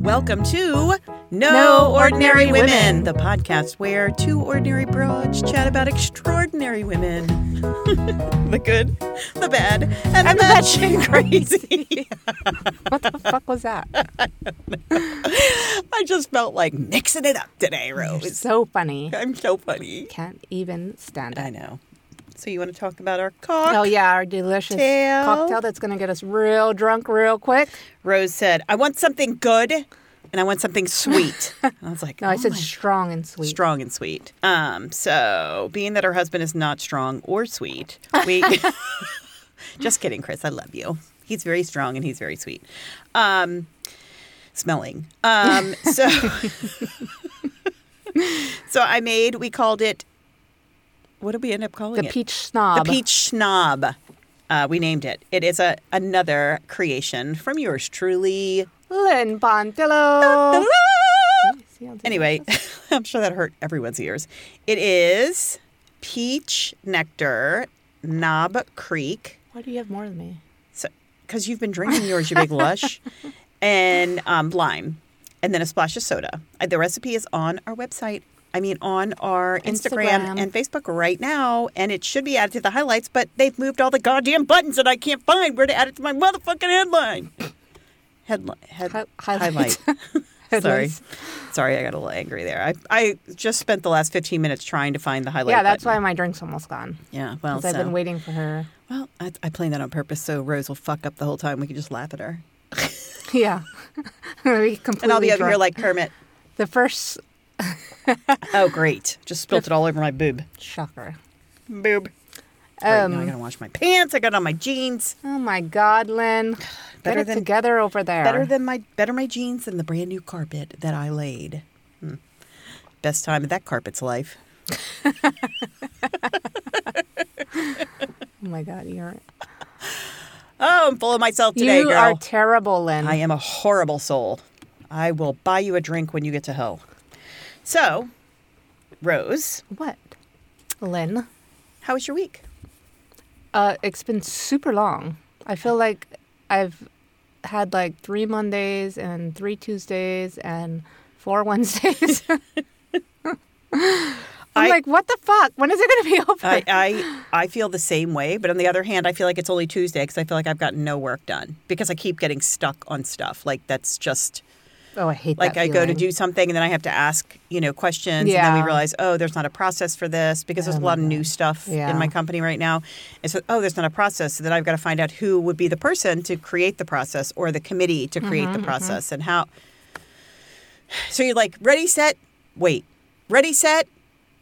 Welcome to No, No Ordinary, Ordinary Women, Women. the podcast where two ordinary broads chat about extraordinary women. the good, the bad, and, the batshit crazy. What the fuck was that? I just felt like mixing it up today, You're so funny. I'm so funny. Can't even stand it. I know. So you want to talk about our cocktail? Oh yeah, our delicious Cocktail. that's gonna get us real drunk real quick. Rose said, "I want something good, and I want something sweet." I was like, No, I "Oh said my strong and sweet. strong and sweet. Um, so being that her husband is not strong or sweet, we just kidding, Chris. I love you. He's very strong and he's very sweet. Um, smelling. Um, so so I made. We called it. What did we end up calling it? The it? peach snob. The peach snob. Uh, we named it. It is a another creation from yours truly. Lynn Bontillo. See Anyway. I'm sure that hurt everyone's ears. It is peach nectar, Knob Creek, why do you have more than me? because you've been drinking yours, you big lush, and um, lime, and then a splash of soda. Uh, The recipe is on our website. I mean, on our Instagram, Instagram. and Facebook right now, and it should be added to the highlights, but they've moved all the goddamn buttons that I can't find where to add it to my motherfucking headline. Headline. Head, Hi- highlight. highlight. Sorry. Sorry, I got a little angry there. I, I just spent the last 15 minutes trying to find the highlight. Yeah, that's why my drink's almost gone. Yeah, well, Because I've been waiting for her. well, I, I planned that on purpose so Rose will fuck up the whole time. We can just laugh at her. Yeah. We completely And I'll be over here like Kermit. the first Oh, great. Just spilt it all over my boob. shocker. Boob. Right, now I Um, gotta wash my pants. I got on my jeans. oh my God, Lynn. Better than- together over there. Better than my better my jeans than the brand new carpet that I laid. Hmm. Best time of that carpet's life. Oh my God, you're Oh, I'm full of myself today, you girl. You are terrible, Lynn. I am a horrible soul. I will buy you a drink when you get to hell. So, Rose, What? Lynn? how was your week? Uh, it's been super long. I feel like I've had like three Mondays and three Tuesdays and four Wednesdays. I'm I- like, what the fuck? When is it going to be over? I, I I feel the same way, but on the other hand, I feel like it's only Tuesday because I feel like I've gotten no work done because I keep getting stuck on stuff. Like that's just oh, I hate like. I go to do something and then I have to ask you know questions, and then we realize oh, there's not a process for this because there's Oh a lot of new stuff Yeah. in my company right now, and so oh, there's not a process. So then I've got to find out who would be the person to create the process or the committee to create Mm-hmm, the process and how. So you're like ready, set, wait, ready, set,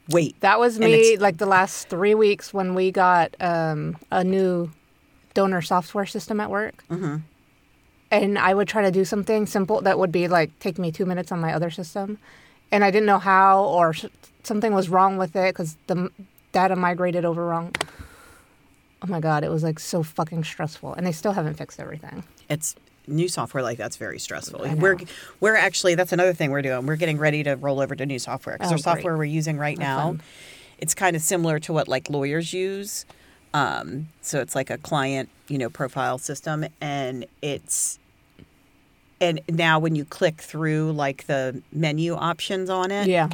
wait. That was me like the last three weeks when we got um, a new donor software system at work. Mm-hmm. And I would try to do something simple that would be like take me two minutes on my other system. And I didn't know how, or something was wrong with it because the data migrated over wrong. Oh my God, it was like so fucking stressful. And they still haven't fixed everything. it's new software like that's very stressful. We're we're actually that's another thing we're doing. We're getting ready to roll over to new software because Oh, our great. software we're using right Oh, now, fun. it's kind of similar to what like lawyers use. Um, so it's like a client, you know, profile system, and it's and now when you click through like the menu options on it, Yeah.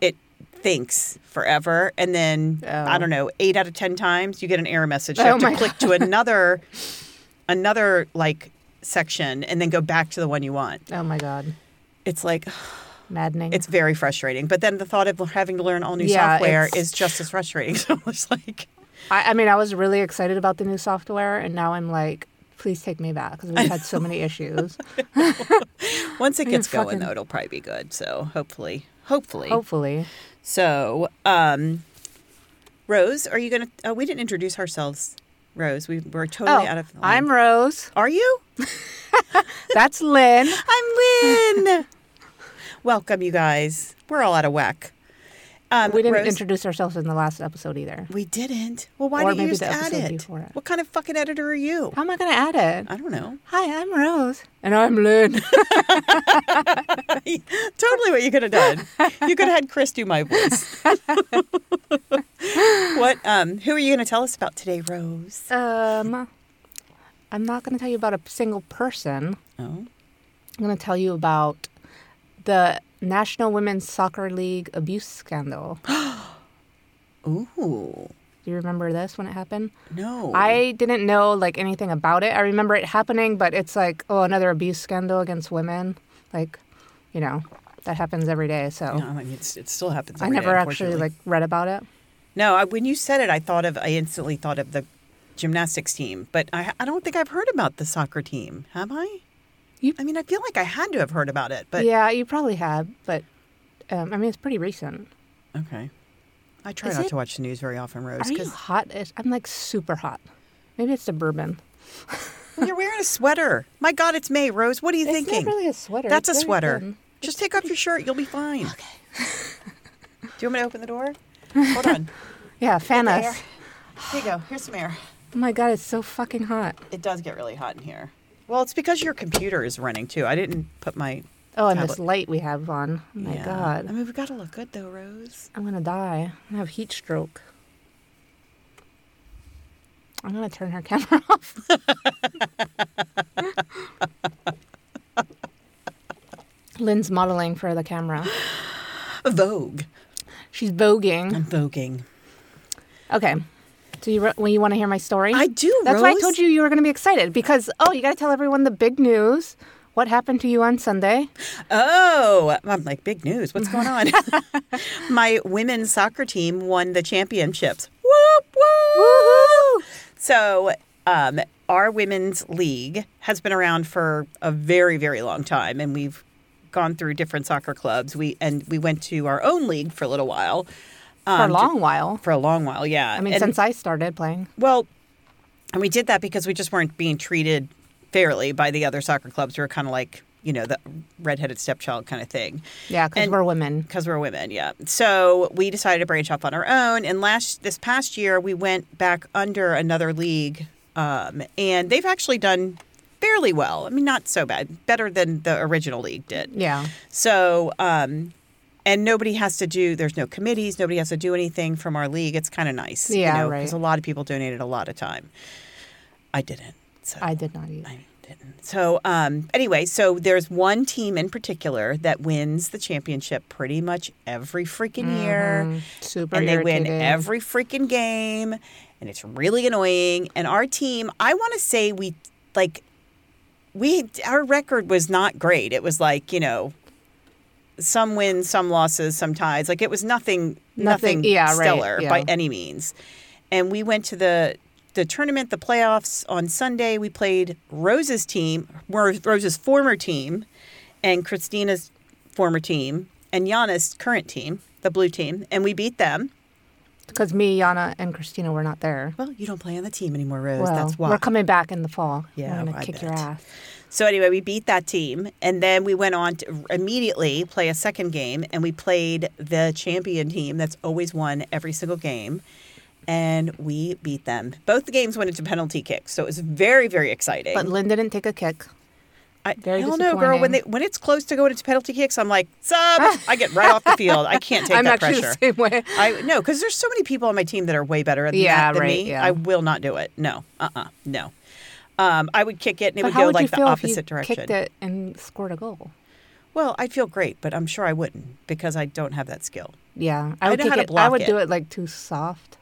it thinks forever and then i Oh. don't know eight out of ten times you get an error message you Oh have to click to another another like section and then go back to the one you want Oh my God. it's like Maddening. it's very frustrating but then the thought of having to learn all new Yeah, software is just as frustrating so it's like I, I mean, I was really excited about the new software. And now I'm like, please take me back because we've had so many issues. once it gets going fucking- though it'll probably be good so hopefully hopefully Hopefully. so um rose are you gonna oh we didn't introduce ourselves rose we were totally out of line. Oh, I'm Rose. are you That's Lynn. I'm Lynn. Welcome, you guys. We're all out of whack. Um, we didn't Rose- introduce ourselves in the last episode either. We didn't. Well, why Or don't you just add it? it. What kind of fucking editor are you? How am I going to add it? I don't know. Hi, I'm Rose. And I'm Lynn. totally what you could have done. You could have had Chris do my voice. what? Um, who are you going to tell us about today, Rose? um, I'm not going to tell you about a single person. Oh, I'm going to tell you about the National Women's Soccer League abuse scandal. Ooh, Do you remember this when it happened? no. I didn't know like anything about it. I remember it happening, but it's like, oh, another abuse scandal against women. Like, you know, that happens every day. So No, I mean, it's, it still happens. I every day, never actually like read about it. No, I, when you said it, I thought of. I instantly thought of the gymnastics team, but I, I don't think I've heard about the soccer team. Have I? You- I mean, I feel like I had to have heard about it, but yeah, you probably have, but um, I mean, it's pretty recent. okay. I try Is not it- to watch the news very often, Rose, Are you hot? I'm like super hot. Maybe it's the bourbon. you're wearing a sweater. My God, it's May, Rose. What are you It's thinking? not really a sweater. That's It's a sweater. thin. Just take off your shirt. You'll be fine. Okay. Do you want me to open the door? Hold on. Yeah, fan us. Here you go. Here's some air. Oh my god, it's so fucking hot. It does get really hot in here. Well, it's because your computer is running too. I didn't put my. Oh, and this light we have on. Oh my Yeah. god. I mean, we gotta look good though, Rose. I'm gonna die. I have heat stroke. I'm gonna turn her camera off. Lynn's modeling for the camera. Vogue. She's voguing. I'm voguing. Okay. So you well, you want to hear my story? I do. That's why I told you you were going to be excited because oh, you got to tell everyone the big news. What happened to you on Sunday? Oh, I'm like big news. What's going on? my women's soccer team won the championships. Whoop whoop. Woohoo! So, um, our women's league has been around for a very, very long time, and we've gone through different soccer clubs. We and we went to our own league for a little while. For a Um, long while. For a long while, yeah. I mean, And- since I started playing. Well, and we did that because we just weren't being treated fairly by the other soccer clubs. We were kind of like, you know, the redheaded stepchild kind of thing Yeah, because we're women. because we're women. Yeah. So we decided to branch off on our own. And last this past year, we went back under another league, um, and they've actually done fairly well. I mean, not so bad, better than the original league did. Yeah. So, um, and nobody has to do. There's no committees. Nobody has to do anything from our league. It's kind of nice, Yeah, you know, right. Because a lot of people donated a lot of time. I didn't. So I did not either. I didn't. So um, anyway, so there's one team in particular that wins the championship pretty much every freaking year, Mhm. Super and they win every freaking game, and it's really annoying. And our team, I want to say we like we our record was not great. It was like you know. Some wins, some losses, some ties. Like it was nothing, Nothing- nothing, yeah, right, stellar yeah. by any means. And we went to the the tournament, the playoffs on Sunday. We played Rose's team, Ro- Rose's former team, and Christina's former team, and Gianna's current team, the blue team, and we beat them. Because me, Yana, and Christina were not there. Well, you don't play on the team anymore, Rose. Well, That's why. we're coming back in the fall. Yeah, we're gonna I kick your bet. ass. So anyway, we beat that team, and then we went on to immediately play a second game, and we played the champion team that's always won every single game, and we beat them. Both the games went into penalty kicks, so it was very, very exciting. But Lynn didn't take a kick. I very hell no, girl. When they when it's close to going into penalty kicks, I'm like sub. I get right off the field. I can't take I'm that actually pressure. the same way. I no, because there's so many people on my team that are way better than Yeah, that than right, me. yeah. I will not do it. No, uh, uh no. Um, I would kick it and it But would go would like the opposite you direction. kicked it and scored a goal? Well, I'd feel great, but I'm sure I wouldn't because I don't have that skill. Yeah, I I would know kick how to it. I would it. do it like too soft.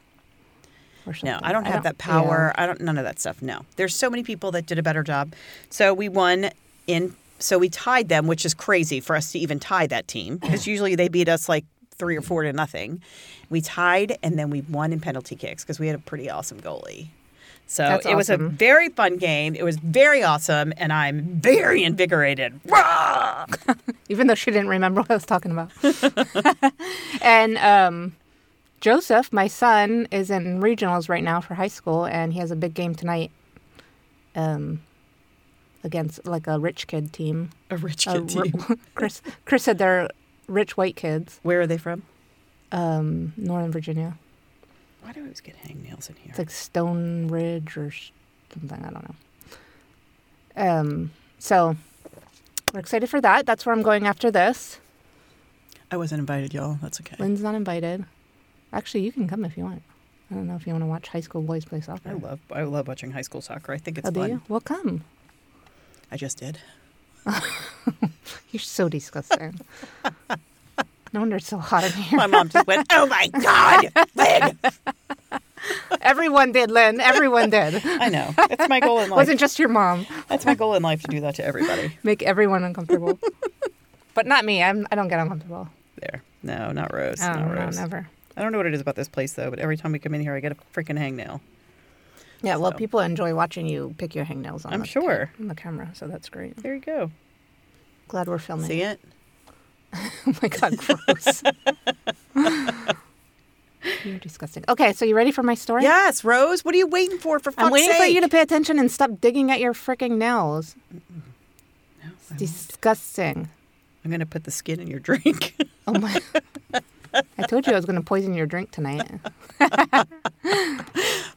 Or something. No, I don't have that power. I don't none of that stuff. No. There's so many people that did a better job. So we won in so we tied them, which is crazy for us to even tie that team because usually they beat us like 3 or 4 to nothing. We tied and then we won in penalty kicks because we had a pretty awesome goalie. So That's it was a very fun game. It was very awesome and I'm very invigorated. Even though she didn't remember what I was talking about. and um, Joseph, my son, is in regionals right now for high school, and he has a big game tonight. Um, against like a rich kid team. A rich kid team. Chris Chris said they're rich white kids. Where are they from? Um, Northern Virginia. Why do I always get hangnails in here? It's like Stone Ridge or something. I don't know. Um, so we're excited for that. That's where I'm going after this. I wasn't invited, y'all. That's okay. Lynn's not invited. Actually, you can come if you want. I don't know if you want to watch high school boys play soccer. I love I love watching high school soccer. I think it's oh, fun. you? Well, come. I just did. You're so disgusting. no wonder it's so hot in here. My mom just went, "Oh my god, Lynn!" Everyone did, Lynn. Everyone did. I know. It's my goal in life. Wasn't just your mom. That's my goal in life to do that to everybody. Make everyone uncomfortable. but not me. I'm, I don't get uncomfortable. There. No, not Rose. Oh, not no, Rose. never. I don't know what it is about this place though, but every time we come in here, I get a freaking hangnail. Yeah, well, people enjoy watching you pick your hangnails on I'm the, sure. on the camera, so that's great. There you go. Glad we're filming. See it? Oh my god, gross. You're disgusting. Okay, so you ready for my story? Yes, Rose. What are you waiting for? For fuck's I'm waiting sake? for you to pay attention and stop digging at your freaking nails. No, It's won't. disgusting. I'm gonna put the skin in your drink. Oh my. I told you I was going to poison your drink tonight.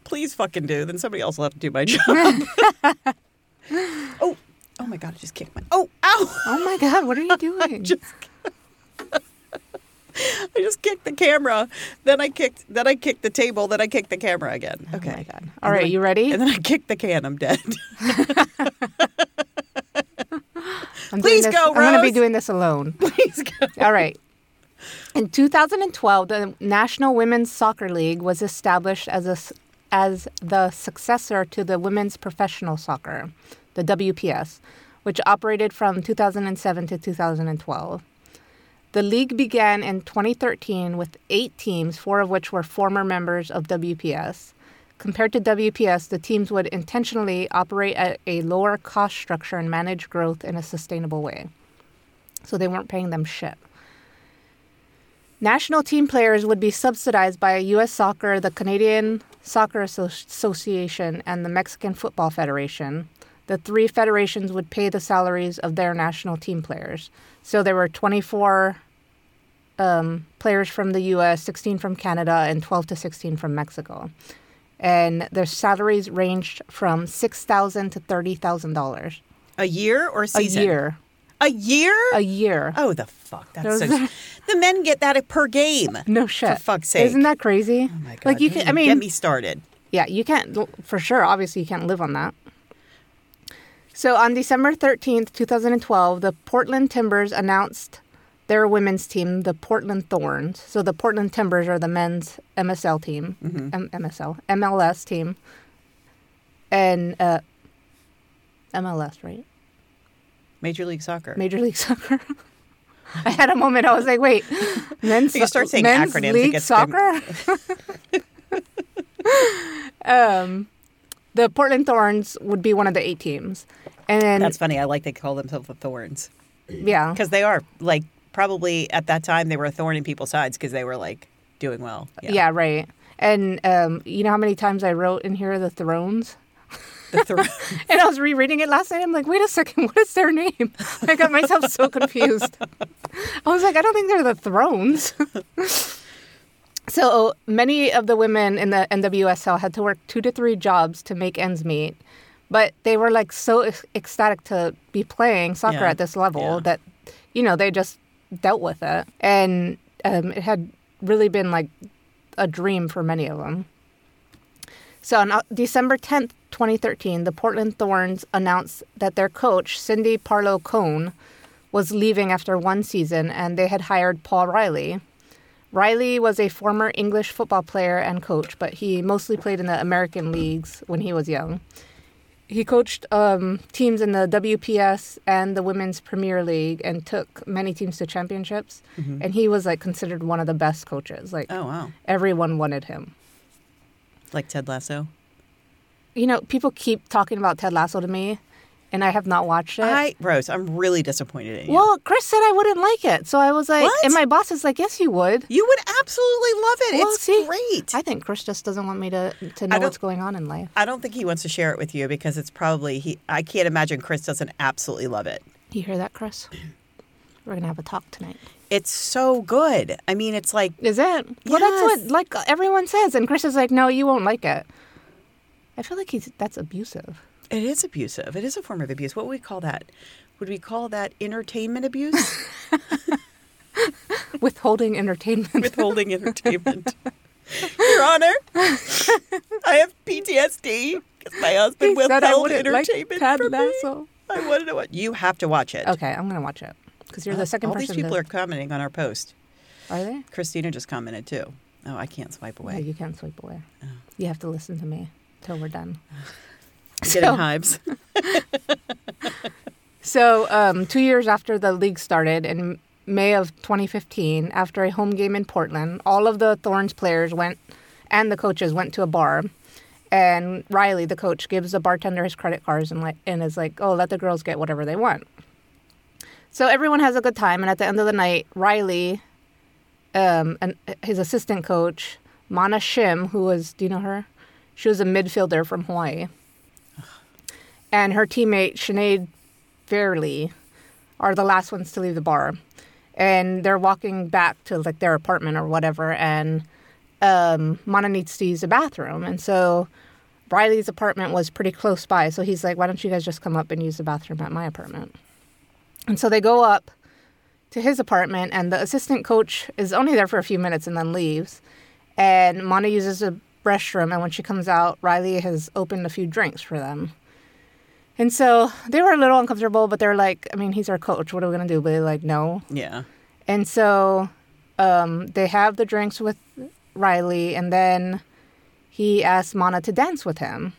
Please fucking do. Then somebody else will have to do my job. oh, oh my god! I just kicked my. Oh, ow! Oh my god, what are you doing? just I just kicked the camera. Then I kicked. Then I kicked the table. Then I kicked the camera again. Oh Okay. my god. All right, I- you ready? And then I kicked the can. I'm dead. I'm Please this, go, I'm going to be doing this alone. Please go. All right. In 2012, the National Women's Soccer League was established as a as the successor to the Women's Professional Soccer, the WPS, which operated from 2007 to 2012. The league began in 2013 with eight teams, four of which were former members of WPS. Compared to WPS, the teams would intentionally operate at a lower cost structure and manage growth in a sustainable way. So they weren't paying them shit. National team players would be subsidized by U.S. Soccer, the Canadian Soccer Association, and the Mexican Football Federation. The three federations would pay the salaries of their national team players. So there were 24 um, players from the U.S., 16 from Canada, and 12 to 16 from Mexico. And their salaries ranged from 6,000 to $30,000 A year or a a year. A year? A year. oh, the fuck! That's so. the men get that per game. No shit. For fuck's sake! Isn't that crazy? Oh my god! Like you can, I mean, get me started. Yeah, you can't, for sure, obviously, you can't live on that. So on December 13th, 2012, the Portland Timbers announced their women's team, the Portland Thorns. So the Portland Timbers are the men's MSL team, Mm-hmm. M- MSL, MLS team. And uh, MLS, right? Major League Soccer. Major League Soccer. I had a moment. I was like, "Wait, men's You start saying men's acronyms, it league gets soccer." um, the Portland Thorns would be one of the eight teams, and That's funny. I like they call themselves the Thorns yeah, because they are like probably at that time they were a thorn in people's sides because they were like doing well. yeah, right. And um, you know how many times I wrote in here the Thrones, The and I was rereading it last night. I'm like, wait a second, what is their name? I got myself so confused. I was like, I don't think they're the Thrones. so many of the women in the NWSL had to work two to three jobs to make ends meet, but they were like so ec- ecstatic to be playing soccer Yeah. at this level Yeah. that, you know, they just dealt with it, and um, it had really been like a dream for many of them. So on uh, December 10th, 2013, the Portland Thorns announced that their coach, Cindy Parlow Cone, was leaving after one season and they had hired Paul Riley. Riley was a former English football player and coach, but he mostly played in the American leagues when he was young. He coached um, teams in the WPS and the Women's Premier League and took many teams to championships. And he was like considered one of the best coaches. Like oh wow! everyone wanted him. Like Ted Lasso. you know, people keep talking about Ted Lasso to me, and I have not watched it. I Rose, I'm really disappointed in you. well, Chris said I wouldn't like it, so I was like, What? and my boss is like, yes, you would. you would absolutely love it. Well, it's see, great. I think Chris just doesn't want me to to know what's going on in life. I don't think he wants to share it with you because it's probably he. I can't imagine Chris doesn't absolutely love it. You hear that, Chris? We're gonna have a talk tonight. It's so good. I mean, it's like Is it? Well, that's what like everyone says, and Chris is like, no, you won't like it. I feel like he's that's abusive. It is abusive. It is a form of abuse. What would we call that? Would we call that entertainment abuse? Withholding entertainment. Withholding entertainment. Your Honor, I have PTSD because my husband He withheld like entertainment Ted from me. I wanted to watch. You have to watch it. Okay, I'm gonna watch it because you're the uh, second All person. these people to, are commenting on our post. are they? Christina just commented too. Oh, I can't swipe No, away. you can't swipe away. Oh. You have to listen to me till we're done. Getting So- hives. So, um, two years after the league started in May of 2015, after a home game in Portland, all of the Thorns players went and the coaches went to a bar. And Riley, the coach, gives the bartender his credit cards and, like, and is like, oh, let the girls get whatever they want. So everyone has a good time. And at the end of the night, Riley, um, and his assistant coach, Mana Shim, who was, do you know her? She was a midfielder from Hawaii. And her teammate, Sinead Farrelly are the last ones to leave the bar. And they're walking back to like their apartment or whatever and um Mana needs to use the bathroom. And so Riley's apartment was pretty close by, so he's like, Why don't you guys just come up and use the bathroom at my apartment? And so they go up to his apartment and the assistant coach is only there for a few minutes and then leaves. And Mana uses a restroom and when she comes out, Riley has opened a few drinks for them. And so they were a little uncomfortable, but they're like, I mean, he's our coach. What are we going to do? But they're like, no. Yeah. And so um, they have the drinks with Riley, and then he asks Mana to dance with him.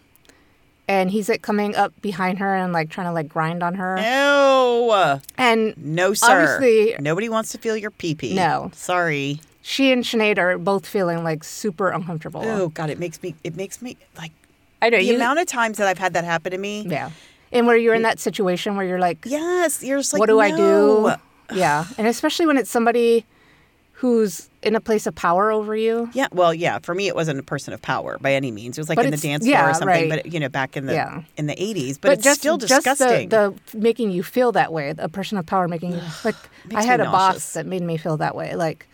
And he's like coming up behind her and like trying to like grind on her. No. And No, sir. Obviously- Nobody wants to feel your pee pee. No. Sorry. she and Sinead are both feeling like super uncomfortable. Oh God, it makes me. It makes me like I know the you. amount of times that I've had that happen to me. yeah. And where you're in that situation where you're like, Yes, you're just like. what do I do? Yeah. And especially when it's somebody who's in a place of power over you. Yeah, well, yeah. For me, it wasn't a person of power by any means. It was like But in the it's- dance floor yeah, or something. right. But you know, back in the Yeah. in the eighties. But, it's still just disgusting. the, the making you feel that way, a person of power making you like. I had a boss that made me feel that way. Like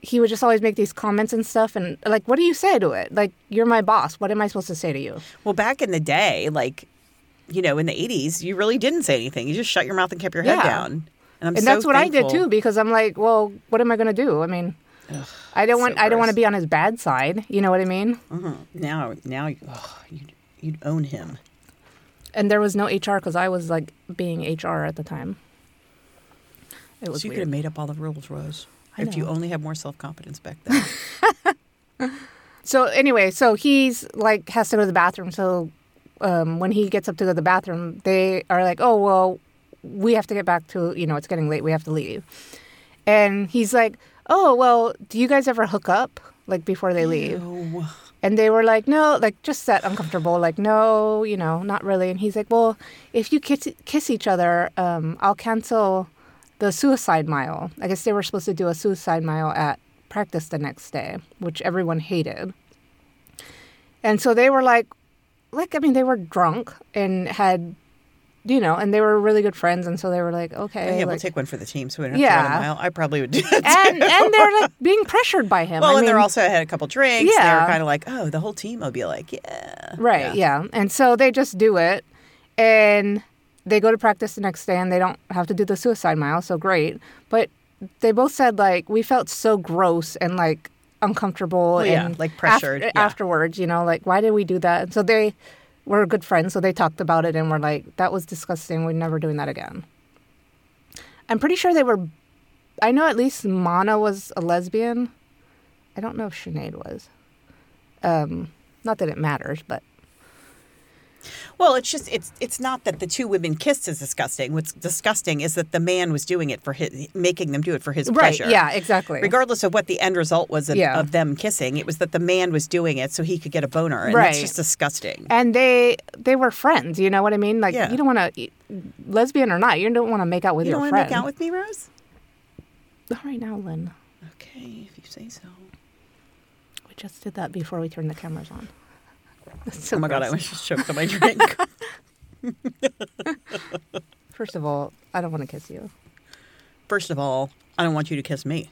he would just always make these comments and stuff, and like, what do you say to it? Like, you're my boss. What am I supposed to say to you? well, back in the day, like you know, in the eighties, you really didn't say anything. You just shut your mouth and kept your head Yeah. down. And I'm and so that's what I did too, because I'm like, well, what am I going to do? I mean, I don't so want I don't want to be on his bad side. You know what I mean? Mhm. Now, now, oh, you'd, you'd own him. And there was no HR because I was like being HR at the time. It was so you weird. could have made up all the rules, Rose. If you only had more self confidence back then. So anyway, so he's like has to go to the bathroom. So um, when he gets up to go to the bathroom, they are like, "Oh well, we have to get back to you know it's getting late. We have to leave." And he's like, "Oh well, do you guys ever hook up like before they leave?" Ew. And they were like, "No, like just that uncomfortable. Like no, you know, not really." And he's like, "Well, if you kiss kiss each other, um, I'll cancel the suicide mile. I guess they were supposed to do a suicide mile at practice the next day, which everyone hated. And so they were like, like I mean, they were drunk and had, you know, and they were really good friends, and so they were like, okay, yeah, we'll take one for the team so we don't have to run Yeah. a mile. I probably would do that. and and they're like being pressured by him. well, I and they're also had a couple drinks. Yeah, They Yeah. were kind of like, oh, the whole team will be like, yeah. Right, yeah. And so they just do it and they go to practice the next day and they don't have to do the suicide mile, so great. But they both said like we felt so gross and like uncomfortable Well, yeah, and like af- pressured, yeah. afterwards, you know, like why did we do that? And so they were good friends, so they talked about it and were like, That was disgusting, we're never doing that again. I'm pretty sure they were I know at least Mana was a lesbian. I don't know if Sinead was. Um, not that it matters, but Well, it's just it's it's not that the two women kissed is disgusting. What's disgusting is that the man was doing it for his making them do it for his right, pleasure. yeah, exactly. Regardless of what the end result was of, Yeah. of them kissing, it was that the man was doing it so he could get a boner, and Right. that's just disgusting. and they they were friends. You know what I mean? Like Yeah. you don't want to, lesbian or not, you don't want to make out with you don't your want to friend. make out with me, Rose? All right now, Lynn. Okay, if you say so. We just did that before we turned the cameras on. So oh my god, I gross. was just choked on my drink. First of all, I don't want to kiss you. First of all, I don't want you to kiss me.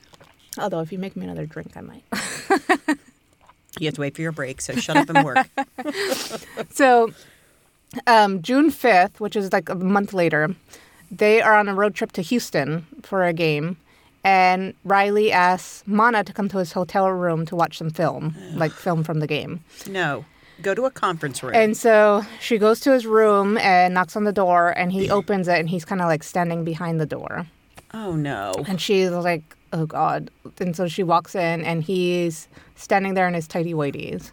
Although if you make me another drink, I might. You have to wait for your break, so shut up and work. So, um, June 5th, which is like a month later, they are on a road trip to Houston for a game. And Riley asks Mana to come to his hotel room to watch some film, like film from the game. no, Go to a conference room. And so she goes to his room and knocks on the door, and he opens it, and he's kind of like standing behind the door. oh no. And she's like, oh God. And so she walks in, and he's standing there in his tighty whities.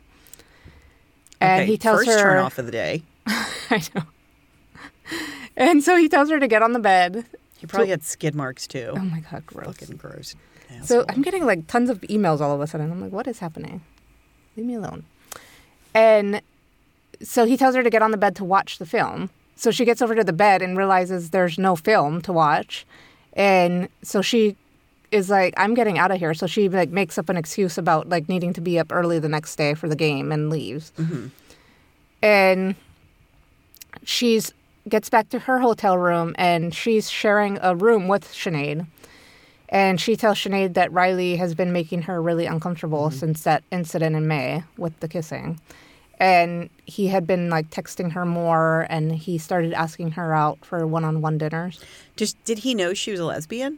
And okay, he tells first her, turn off of the day. I know. And so he tells her to get on the bed. He probably had skid marks too. Oh my God, gross. Fucking gross. So. I'm getting like tons of emails all of a sudden. I'm like, what is happening? Leave me alone. And so he tells her to get on the bed to watch the film. So she gets over to the bed and realizes there's no film to watch. And so she is like, I'm getting out of here. So she like makes up an excuse about like needing to be up early the next day for the game and leaves. Mm-hmm. And she's gets back to her hotel room and she's sharing a room with Sinead. And she tells Sinead that Riley has been making her really uncomfortable mm-hmm. since that incident in May with the kissing. And he had been like texting her more and he started asking her out for one on one dinners. Just did he know she was a lesbian?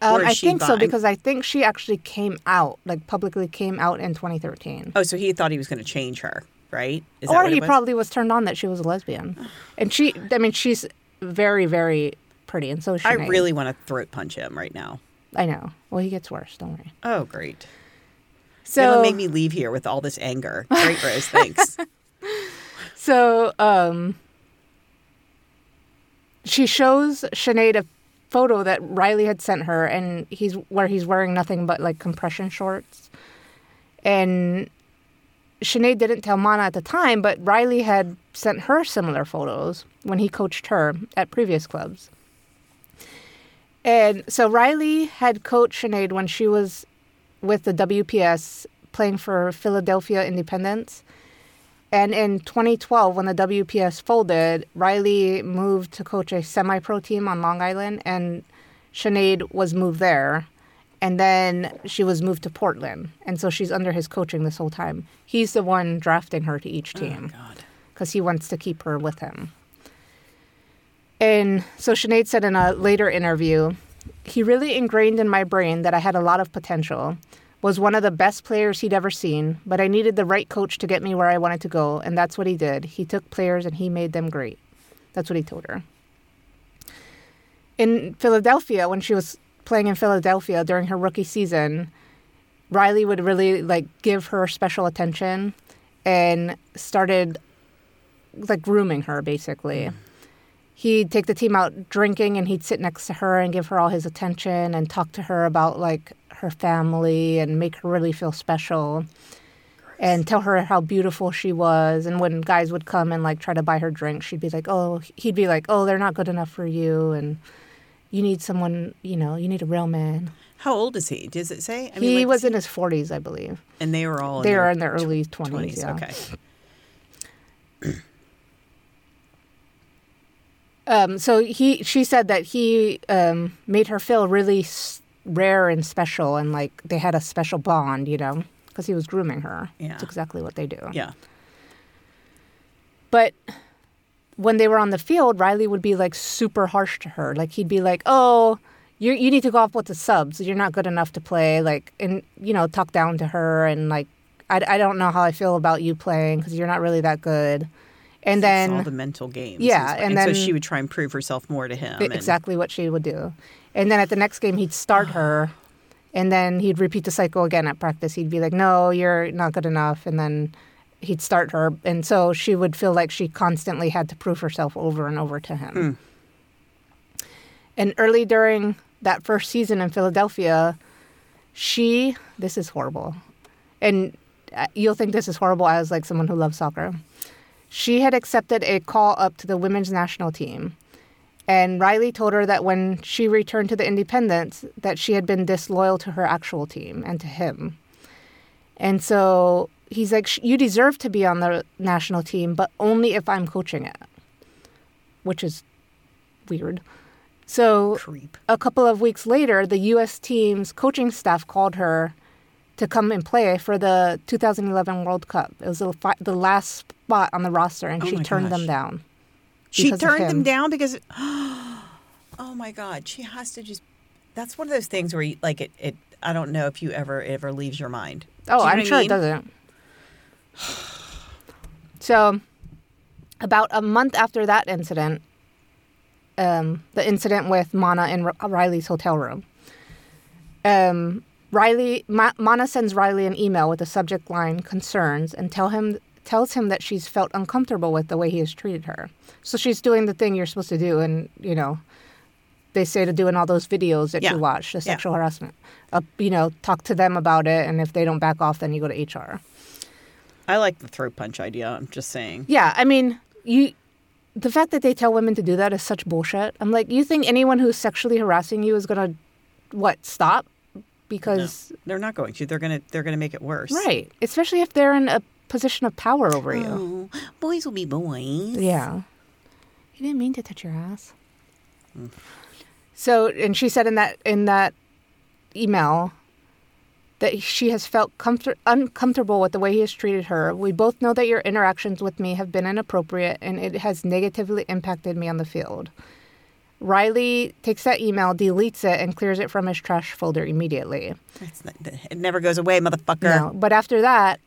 Um, I think so because I think she actually came out, like publicly came out in 2013. Oh, so he thought he was going to change her, right? Is that or he was? probably was turned on that she was a lesbian. And she, I mean, she's very, very pretty. And so I really want to throat punch him right now. I know. Well, he gets worse. Don't worry. Oh, great. So It'll make me leave here with all this anger. Great, Rose. Thanks. So um, she shows Sinead a photo that Riley had sent her, and he's where he's wearing nothing but like compression shorts. And Sinead didn't tell Mana at the time, but Riley had sent her similar photos when he coached her at previous clubs. And so Riley had coached Sinead when she was with the WPS playing for Philadelphia Independence. And in 2012, when the WPS folded, Riley moved to coach a semi pro team on Long Island, and Sinead was moved there. And then she was moved to Portland. And so she's under his coaching this whole time. He's the one drafting her to each oh, team because he wants to keep her with him. And so Sinead said in a later interview, he really ingrained in my brain that I had a lot of potential, was one of the best players he'd ever seen, but I needed the right coach to get me where I wanted to go, and that's what he did. He took players and he made them great. That's what he told her. In Philadelphia, when she was playing in Philadelphia during her rookie season, Riley would really like give her special attention and started like grooming her basically. He'd take the team out drinking and he'd sit next to her and give her all his attention and talk to her about like her family and make her really feel special and tell her how beautiful she was and when guys would come and like try to buy her drinks she'd be like oh he'd be like oh they're not good enough for you and you need someone you know you need a real man How old is he? Does it say? I he like, was in his 40s i believe and they were all they their were in their early 20s, 20s. yeah. Okay. Um, so he, she said that he um, made her feel really s- rare and special, and like they had a special bond, you know, because he was grooming her. Yeah. That's exactly what they do. Yeah. But when they were on the field, Riley would be like super harsh to her. Like he'd be like, "Oh, you you need to go off with the subs. You're not good enough to play." Like and you know talk down to her and like, I, I don't know how I feel about you playing because you're not really that good. And then all the mental games. Yeah, is- and so she would try and prove herself more to him. I- and- exactly what she would do. And then at the next game, he'd start her, and then he'd repeat the cycle again at practice. He'd be like, "No, you're not good enough," and then he'd start her, and so she would feel like she constantly had to prove herself over and over to him. And early during that first season in Philadelphia, she this is horrible, and uh, you'll think this is horrible as like someone who loves soccer. She had accepted a call up to the women's national team. And Riley told her that when she returned to the Independence, that she had been disloyal to her actual team and to him. And so he's like, "You deserve to be on the national team, but only if I'm coaching it," which is weird. So creep. a couple of weeks later, the U.S. team's coaching staff called her to come and play for the 2011 World Cup. It was the, fi- the last spot on the roster, and Oh she turned them down. She turned them down because. Oh my God! She has to just. That's one of those things where, you, like, it, it. I don't know if you ever it ever leaves your mind. Oh, you know I'm what I sure mean? it doesn't. So, about a month after that incident, um, the incident with Mana in R- Riley's hotel room, um, Riley Ma- Mana sends Riley an email with the subject line "concerns" and tell him tells him that she's felt uncomfortable with the way he has treated her. So she's doing the thing you're supposed to do, and you know, they say to do in all those videos that Yeah. you watch, the Yeah. sexual harassment. Uh, you know, talk to them about it, and if they don't back off, then you go to HR. I like the throat punch idea. I'm just saying. Yeah, I mean, you. The fact that they tell women to do that is such bullshit. I'm like, you think anyone who's sexually harassing you is gonna, what, stop? No, Because they're not going to. They're gonna. They're gonna make it worse. right, especially if they're in a position of power over you. Oh, boys will be boys. Yeah. He didn't mean to touch your ass. So, and she said in that in that email that she has felt comfort- uncomfortable with the way he has treated her. We both know that your interactions with me have been inappropriate and it has negatively impacted me on the field. Riley takes that email, deletes it, and clears it from his trash folder immediately. It's not, it never goes away, motherfucker. No, but after that,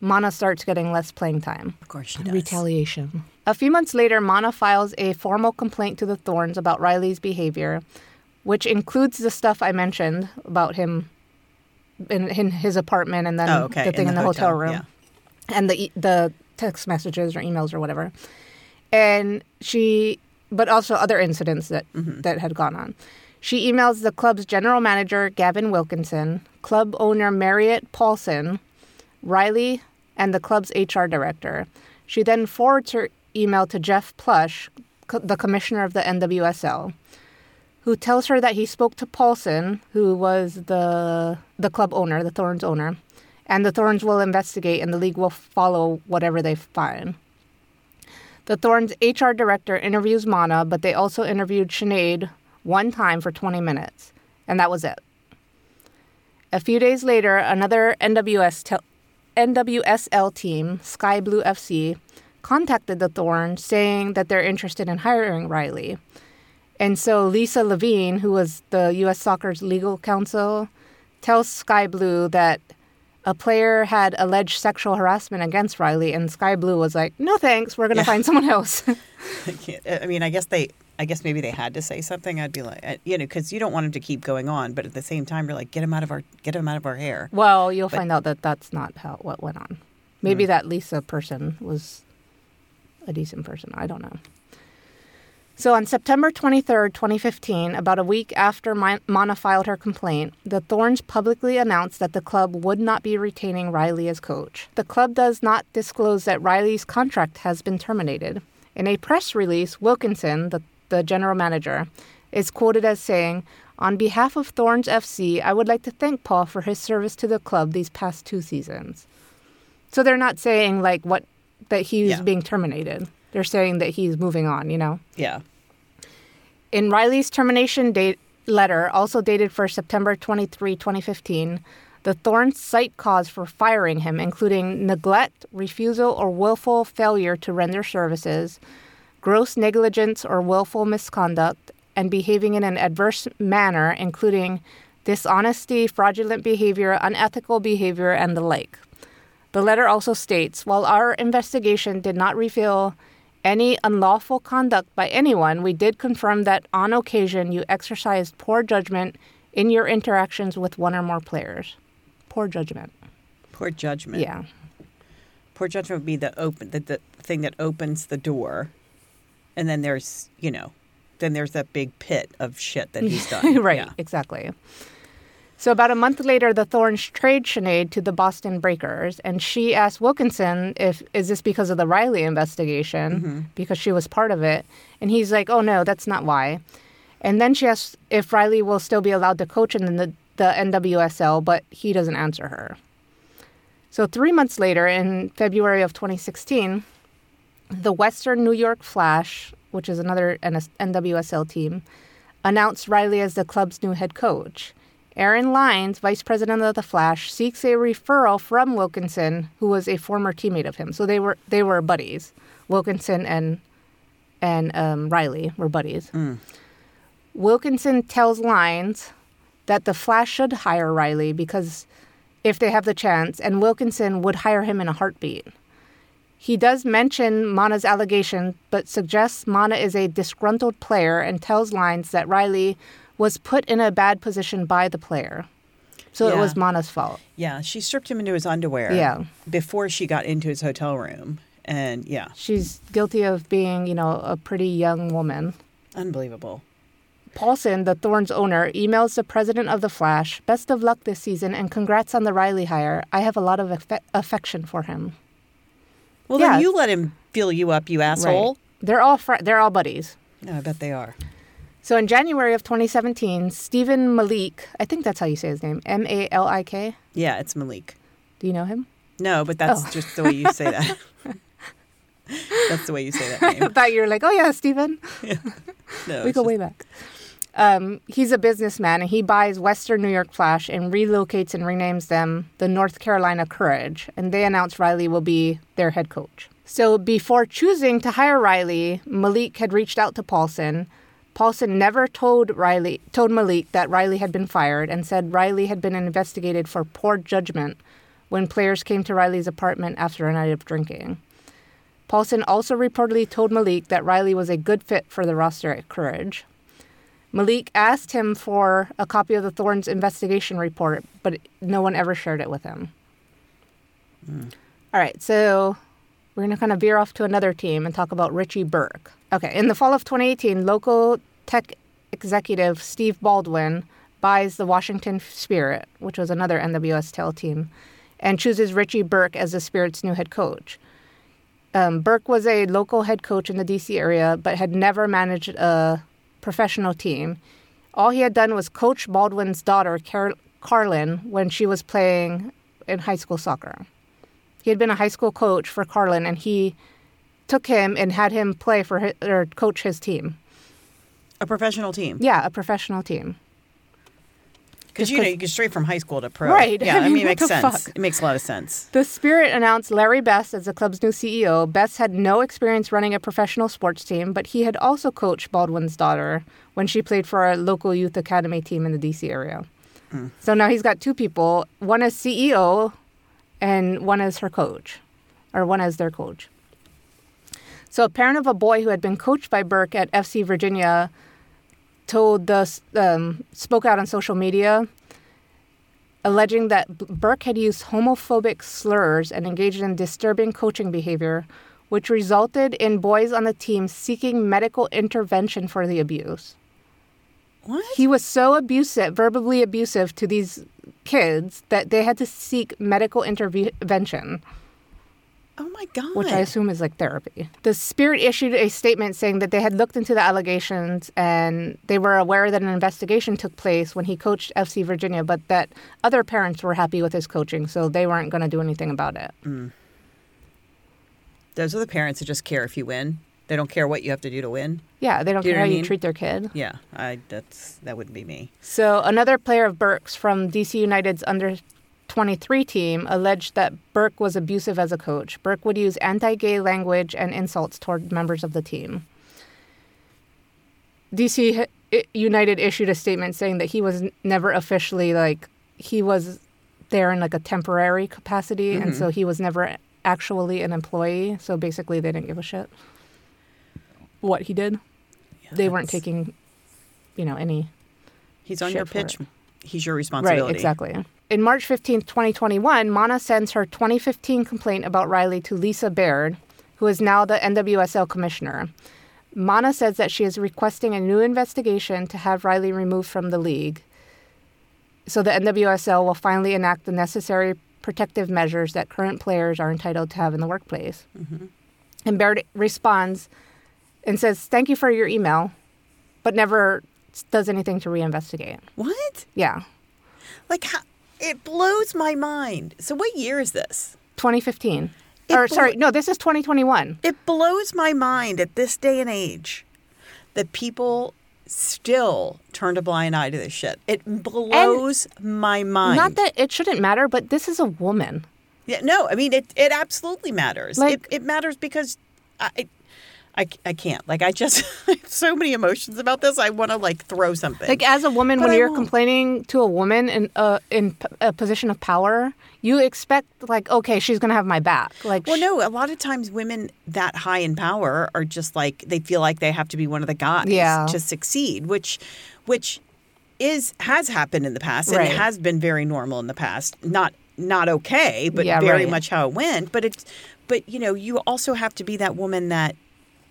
Mana starts getting less playing time. Of course she does. Retaliation. A few months later, Mana files a formal complaint to the Thorns about Riley's behavior, which includes the stuff I mentioned about him in, in his apartment and then Oh, okay. the thing in the, hotel, room Yeah. and the e- the text messages or emails or whatever. And she, but also other incidents that Mm-hmm. that had gone on. She emails the club's general manager Gavin Wilkinson, club owner Merritt Paulson, Riley, and the club's HR director. She then forwards her email to Jeff Plush, co- the commissioner of the NWSL, who tells her that he spoke to Paulson, who was the the club owner, the Thorns owner, and the Thorns will investigate and the league will follow whatever they find. The Thorns HR director interviews Mana, but they also interviewed Sinead one time for 20 minutes, and that was it. A few days later, another NWS tel- NWSL team, Sky Blue FC, contacted the Thorns saying that they're interested in hiring Riley. And so Lisa Levine, who was the U.S. Soccer's legal counsel, tells Sky Blue that a player had alleged sexual harassment against Riley, and Sky Blue was like, "No thanks, we're going to Yeah. find someone else." I I mean, I guess they. I guess maybe they had to say something. I'd be like, you know, because you don't want him to keep going on, but at the same time, you're like, get him out of our, get him out of our hair. well, you'll But- find out that that's not how what went on. Maybe hmm. that Lisa person was a decent person. I don't know. So on September 23rd, 2015, about a week after Mana filed her complaint, the Thorns publicly announced that the club would not be retaining Riley as coach. The club does not disclose that Riley's contract has been terminated. In a press release, Wilkinson, the, the general manager, is quoted as saying, On behalf of Thorns FC, I would like to thank Paul for his service to the club these past two seasons. So they're not saying like what that he's Yeah. being terminated. They're saying that he's moving on, you know. Yeah. In Riley's termination date letter, also dated for September 23, 2015, the Thorns cite cause for firing him, including neglect, refusal, or willful failure to render services, gross negligence or willful misconduct, and behaving in an adverse manner, including dishonesty, fraudulent behavior, unethical behavior, and the like. The letter also states While our investigation did not reveal any unlawful conduct by anyone, we did confirm that on occasion you exercised poor judgment in your interactions with one or more players. Poor judgment. Poor judgment. Yeah. Poor judgment would be the open, the, the thing that opens the door, and then there's, you know, then there's that big pit of shit that he's done. right, Yeah. exactly. So about a month later, the Thorns trade Sinead to the Boston Breakers, and she asked Wilkinson if is this because of the Riley investigation, mm-hmm. because she was part of it, and he's like, "Oh no, that's not why." And then she asks if Riley will still be allowed to coach in the, the NWSL, but he doesn't answer her. So three months later, in February of 2016, the Western New York Flash, which is another NWSL team, announced Riley as the club's new head coach. Aaron Lines, vice president of the Flash, seeks a referral from Wilkinson, who was a former teammate of him. So they were they were buddies. Wilkinson and and um, Riley were buddies. Wilkinson tells Lyons that the Flash should hire Riley because if they have the chance, and Wilkinson would hire him in a heartbeat. He does mention Mana's allegation, but suggests Mana is a disgruntled player and tells Lines that Riley was put in a bad position by the player. So it was Mana's fault. Yeah, she stripped him into his underwear. Yeah. Before she got into his hotel room, and yeah, She's guilty of being, you know, a pretty young woman. unbelievable. Paulson, the Thorns owner, emails the president of the Flash, "Best of luck this season and congrats on the Riley hire. I have a lot of affe- affection for him." Well, Yeah. then you let him fill you up, you asshole. They're all fr- they're all buddies. No, I bet they are. So in January of 2017, Stephen Malik, I think that's how you say his name, M A L I K. Yeah, it's Malik. Do you know him? No, but that's Oh. just the way you say that. that's the way you say that I name. thought you were like, oh yeah, Stephen. Yeah. No, we go just- way back. Um, he's a businessman and he buys Western New York Flash and relocates and renames them the North Carolina Courage. And they announce Riley will be their head coach. So before choosing to hire Riley, Malik had reached out to Paulson. Paulson never told Riley told Malik that Riley had been fired and said Riley had been investigated for poor judgment when players came to Riley's apartment after a night of drinking. Paulson also reportedly told Malik that Riley was a good fit for the roster at Courage. Malik asked him for a copy of the Thorns investigation report, but no one ever shared it with him. Hmm. All right, so we're going to kind of veer off to another team and talk about Richie Burke. Okay, in the fall of 2018, local tech executive Steve Baldwin buys the Washington Spirit, which was another NWSL team, and chooses Richie Burke as the Spirit's new head coach. Um, Burke was a local head coach in the DC area, but had never managed a professional team. All he had done was coach Baldwin's daughter, Car- Carlin, when she was playing in high school soccer. He had been a high school coach for Carlin, and he took him and had him play for his, or coach his team. A professional team. Yeah, a professional team. Because you know you go straight from high school to pro. Right. Yeah, I I mean, it makes sense. fuck? It makes a lot of sense. The Spirit announced Larry Best as the club's new CEO. Best had no experience running a professional sports team, but he had also coached Baldwin's daughter when she played for a local youth academy team in the DC area. Hmm. So now he's got two people. One as CEO, and one as her coach, or one as their coach. So a parent of a boy who had been coached by Burke at FC Virginia told the um, spoke out on social media alleging that Burke had used homophobic slurs and engaged in disturbing coaching behavior, which resulted in boys on the team seeking medical intervention for the abuse. What? He was so abusive, verbally abusive to these kids that they had to seek medical intervention, oh my god. which I assume is like therapy. The Spirit issued a statement saying that they had looked into the allegations and they were aware that an investigation took place when he coached FC Virginia, but that other parents were happy with his coaching, so they weren't going to do anything about it. Mm. Those are the parents that just care if you win. They don't care what you have to do to win. Yeah, they don't Do you care how I you mean? treat their kid. Yeah, I that's that wouldn't be me. So another player of Burke's from DC United's under 23 team alleged that Burke was abusive as a coach. Burke would use anti-gay language and insults toward members of the team. DC United issued a statement saying that he was never officially like he was there in like a temporary capacity and mm-hmm. so he was never actually an employee. So basically they didn't give a shit what he did. Yeah, They weren't taking you know any He's on shit your for pitch. He's your responsibility. Right, exactly. In March 15, 2021, Mana sends her 2015 complaint about Riley to Lisa Baird, who is now the NWSL commissioner. Mana says that she is requesting a new investigation to have Riley removed from the league so the NWSL will finally enact the necessary protective measures that current players are entitled to have in the workplace. Mm-hmm. And Baird responds and says, Thank you for your email, but never does anything to reinvestigate. What? Yeah. Like how, it blows my mind. So what year is this? 2015. It or blo- sorry, no, this is 2021. It blows my mind at this day and age that people still turn a blind eye to this shit. It blows my mind. Not that it shouldn't matter, but this is a woman. Yeah, no, I mean it. It absolutely matters. Like- it, it matters because uh, I, I, I can't. Like I just I have so many emotions about this. I want to like throw something. Like as a woman, But when I you're won't. complaining to a woman in a in p- a position of power, you expect like, okay, she's gonna have my back. Like, well, no. A lot of times, women that high in power are just like they feel like they have to be one of the guys Yeah. to succeed, which, which is has happened in the past and Right. has been very normal in the past. Not not okay, but Yeah, very right. much how it went. But it's but you know you also have to be that woman that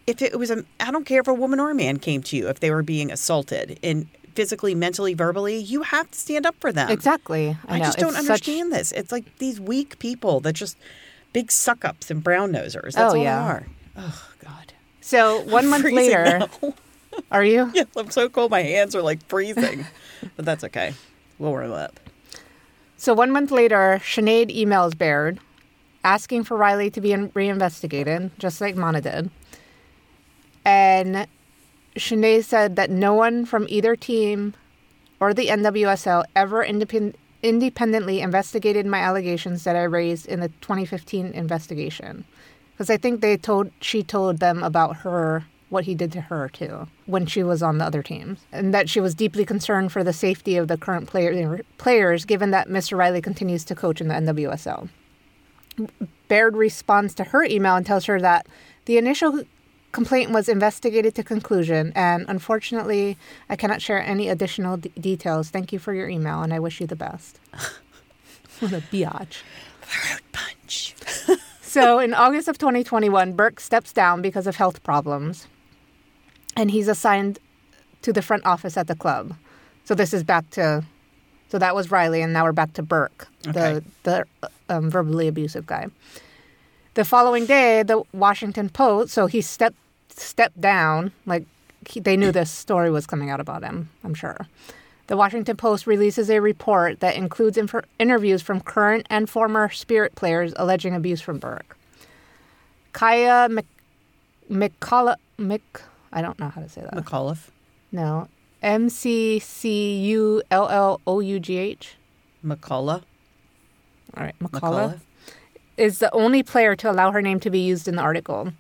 if it was a I don't care if a woman or a man came to you if they were being assaulted in physically, mentally, verbally, you have to stand up for them. exactly. I, I, just don't it's such- understand this. It's like these weak people that just big suck ups and brown nosers. That's Oh, all yeah. they are. Oh God. So one month later, are you? yes, I'm so cold. My hands are like freezing, but that's okay. We'll warm up. So one month later, Sinead emails Baird asking for Riley to be in- reinvestigated, just like Mana did. And Sinead said that no one from either team or the NWSL ever independ- independently investigated my allegations that I raised in the 2015 investigation. Because I think they told she told them about her what he did to her too when she was on the other teams, and that she was deeply concerned for the safety of the current player, players, given that Mr. Riley continues to coach in the NWSL. Baird responds to her email and tells her that the initial complaint was investigated to conclusion, and unfortunately, I cannot share any additional d- details. Thank you for your email, and I wish you the best. what a biatch. Throat punch. So in August of 2021, Burke steps down because of health problems, and he's assigned to the front office at the club. So this is back to, so that was Riley, and now we're back to Burke, Okay. the the um, verbally abusive guy. The following day, the Washington Post. So he stepped stepped down. Like he, they knew this story was coming out about him. I'm sure. The Washington Post releases a report that includes infor- interviews from current and former Spirit players alleging abuse from Burke. Kaiya Mc, McCullough, Mc, I don't know how to say that. McAuliffe. no, M C C U L L O U G H. McCullough. All right, McCullough McCullough. Is the only player to allow her name to be used in the article,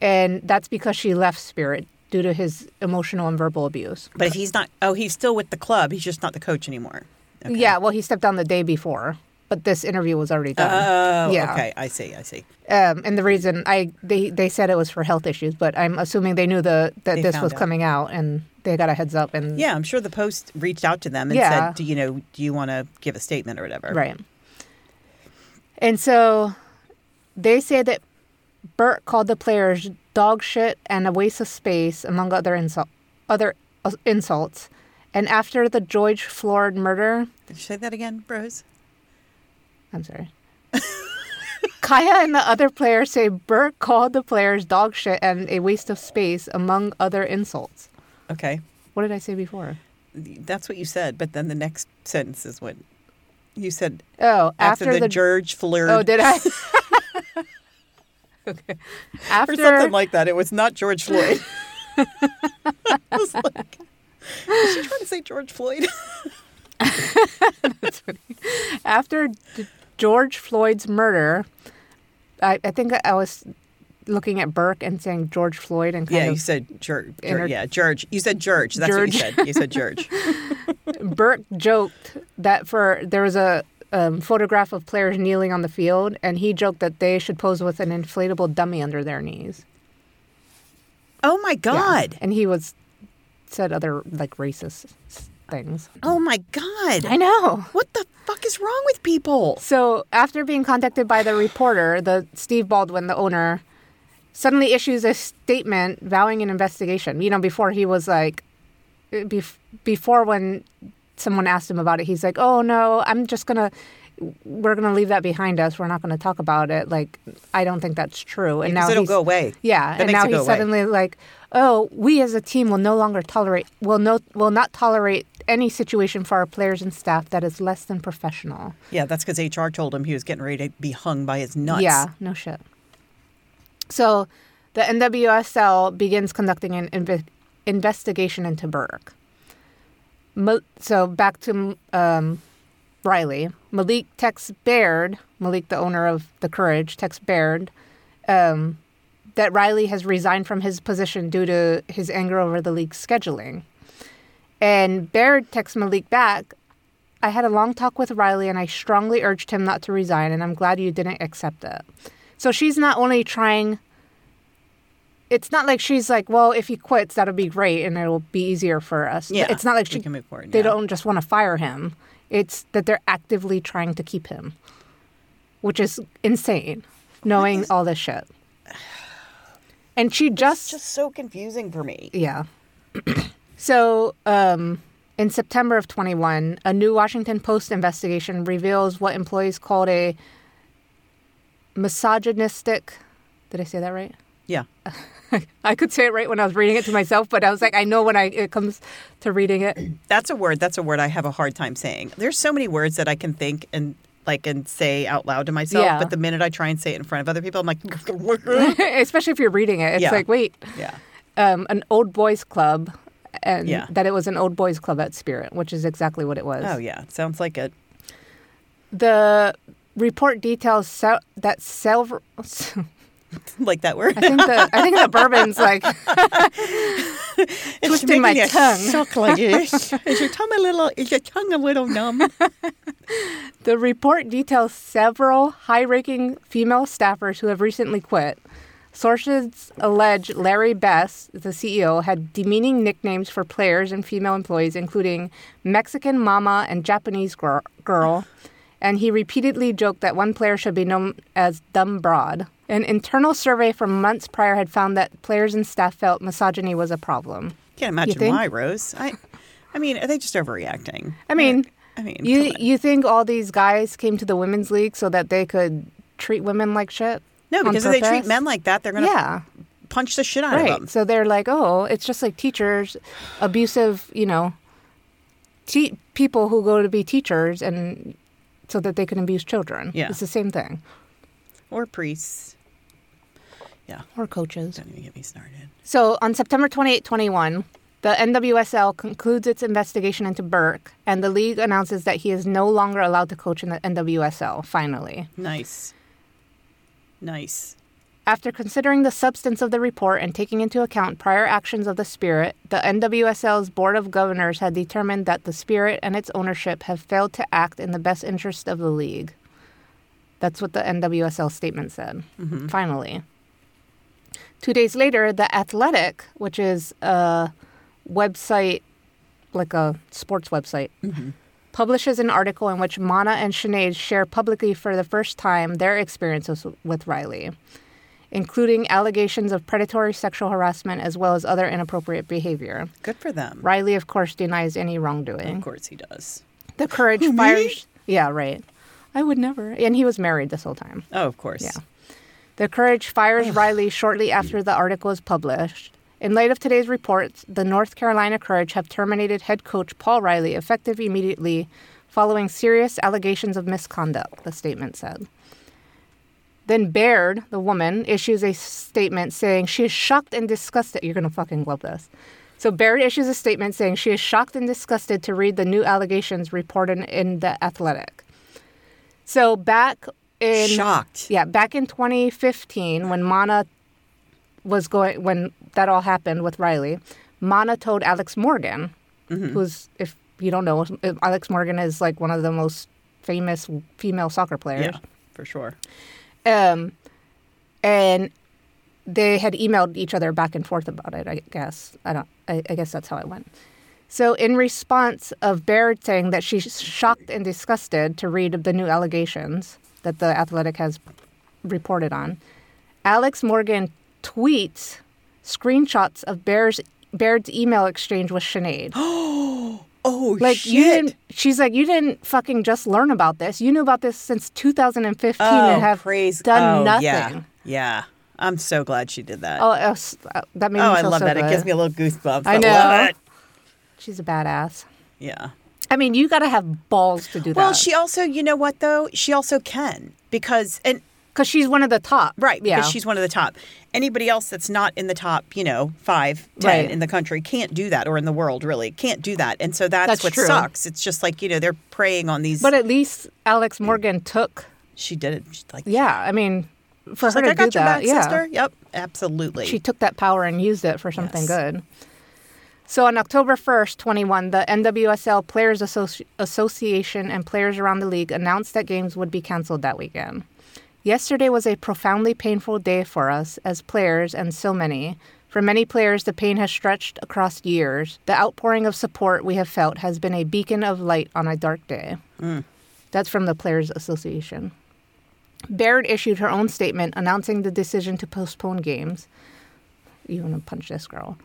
and that's because she left Spirit due to his emotional and verbal abuse. But he's not. Oh, he's still with the club. He's just not the coach anymore. Okay. Yeah, well, he stepped down the day before, but this interview was already done. Oh, Yeah. okay. I see. I see. Um, and the reason I they they said it was for health issues, but I'm assuming they knew the that They this was out. coming out and they got a heads up and Yeah, I'm sure the Post reached out to them and Yeah. said, "Do you know? Do you want to give a statement or whatever?" right. And so they say that Burt called the players dog shit and a waste of space, among other insult other uh, insults. And after the George Floyd murder, Did you say that again, Rose? I'm sorry. Kaiya and the other players say Burt called the players dog shit and a waste of space, among other insults. Okay, What did I say before? that's what you said. But then the next sentence is what you said Oh, after, after, the, George Floyd Oh, did I? okay. or After something like that. It was not George Floyd. I was like, is she trying to say George Floyd? after D- George Floyd's murder, I, I think I was looking at Burke and saying George Floyd and kind of yeah, you said George. Inter- yeah, George. You said George. That's what you said. You said George. Burke joked that for there was a um, photograph of players kneeling on the field, and he joked that they should pose with an inflatable dummy under their knees. Oh my Yeah. God. And he was said other like racist things. Oh my God. I know. What the fuck is wrong with people? So after being contacted by the reporter, the Steve Baldwin, the owner, suddenly issues a statement vowing an investigation. You know, before he was like, bef- before when someone asked him about it, he's like, "Oh no, I'm just gonna." We're gonna leave that behind us. We're not gonna talk about it. Like, I don't think that's true. And now it'll go away. yeah, That and now he's away. suddenly like, "Oh, we as a team will no longer tolerate will no will not tolerate any situation for our players and staff that is less than professional." Yeah, that's because HR told him he was getting ready to be hung by his nuts. Yeah, no shit. So the NWSL begins conducting an inve- investigation into Burke. So back to um, Riley. Malik texts Baird, Malik, the owner of the Courage, texts Baird um, that Riley has resigned from his position due to his anger over the league's scheduling. And Baird texts Malik back, I had a long talk with Riley and I strongly urged him not to resign, and I'm glad you didn't accept it. So she's not only trying, it's not like she's like, well, if he quits, that'll be great and it'll be easier for us. Yeah, It's not like she, can move forward, they yeah. don't just want to fire him. It's that they're actively trying to keep him, which is insane, knowing all this shit. And she just It's just, just so confusing for me. yeah. so, um, in September of 21, a new Washington Post investigation reveals what employees called a misogynistic. Did I say that right? Yeah. I could say it right when I was reading it to myself, but I was like, I know when I it comes to reading it. That's a word. That's a word I have a hard time saying. There's so many words that I can think and like and say out loud to myself, Yeah. but the minute I try and say it in front of other people, I'm like, Especially if you're reading it, it's Yeah. like, wait, yeah, um, an old boys club, and Yeah. that it was an old boys club at Spirit, which is exactly what it was. oh yeah, sounds like it. The report details se- that several. Like that word. I think the I think the bourbon's like It's twisting my tongue. Suck like this. is your tongue a little? Is your tongue a little numb? the report details several high-ranking female staffers who have recently quit. Sources allege Larry Best, the CEO, had demeaning nicknames for players and female employees, including Mexican Mama and Japanese gir- Girl. And he repeatedly joked that one player should be known as Dumb Broad. An internal survey from months prior had found that players and staff felt misogyny was a problem. Can't imagine why, Rose. I, I mean, are they just overreacting? I mean, I mean, you you think all these guys came to the women's league so that they could treat women like shit? no, because if they treat men like that, they're gonna Yeah, punch the shit out of right. them. So they're like, oh, it's just like teachers, abusive, you know, te- people who go to be teachers and so that they can abuse children. Yeah. it's the same thing. Or priests. Yeah, Or coaches. don't even get me started. So on September 28, 21, the NWSL concludes its investigation into Burke, and the league announces that he is no longer allowed to coach in the NWSL, finally. Nice. Nice. After considering the substance of the report and taking into account prior actions of the Spirit, the NWSL's Board of Governors had determined that the Spirit and its ownership have failed to act in the best interest of the league. That's what the NWSL statement said. Mm-hmm. Finally. Two days later, The Athletic, which is a website, like a sports website, mm-hmm. publishes an article in which Mana and Sinead share publicly for the first time their experiences with Riley, including allegations of predatory sexual harassment as well as other inappropriate behavior. Good for them. Riley, of course, denies any wrongdoing. Of course he does. The courage Who, me? fires. Yeah, right. I would never. And he was married this whole time. Oh, of course. Yeah. The Courage fires Riley shortly after the article is published. In light of today's reports, the North Carolina Courage have terminated head coach Paul Riley effective immediately following serious allegations of misconduct, the statement said. Then Baird, the woman, issues a statement saying she is shocked and disgusted. You're going to fucking love this. So Baird issues a statement saying she is shocked and disgusted to read the new allegations reported in The Athletic. So back in Shocked. yeah, back in 2015, when Mana was going, when that all happened with Riley, Mana told Alex Morgan, Mm-hmm. who's, if you don't know, Alex Morgan is like one of the most famous female soccer players. Yeah, for sure. Um, and they had emailed each other back and forth about it. I guess I don't. I, I guess that's how it went. So, in response of Baird saying that she's shocked and disgusted to read of the new allegations that the Athletic has reported on, Alex Morgan tweets screenshots of Baird's, Baird's email exchange with Sinead. Oh, Like shit. you didn't. She's like, you didn't fucking just learn about this. You knew about this since 2015 oh, and have praise done oh, nothing. Yeah. yeah. I'm so glad she did that. Oh, uh, that made Oh, I love so that. It gives me a little goosebumps. I love know. it. She's a badass. Yeah. I mean, you got to have balls to do that. Well, she also, you know what though? She also can because and because she's one of the top. right Yeah. because she's one of the top. Anybody else that's not in the top, you know, five, ten Right. in the country can't do that, or in the world really can't do that. And so that's, That's what true. sucks. It's just like you know they're preying on these. But at least Alex Morgan took. she did it. She's like Yeah, I mean, for her like, to I got do your that, back, yeah. sister. Yep, absolutely. She took that power and used it for something Yes. good. So on October 1st, 21, the NWSL Players Associ- Association and players around the league announced that games would be canceled that weekend. Yesterday was a profoundly painful day for us as players and so many. For many players, the pain has stretched across years. The outpouring of support we have felt has been a beacon of light on a dark day. Mm. That's from the Players Association. Baird issued her own statement announcing the decision to postpone games. You want to punch this girl.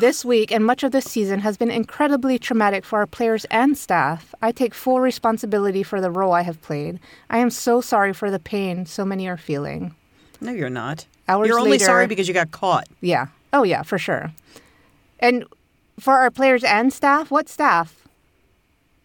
this week and much of this season has been incredibly traumatic for our players and staff. I take full responsibility for the role I have played. I am so sorry for the pain so many are feeling. no, you're not. Hours you're only later- sorry because you got caught. Yeah. Oh, yeah, for sure. And for our players and staff, what staff?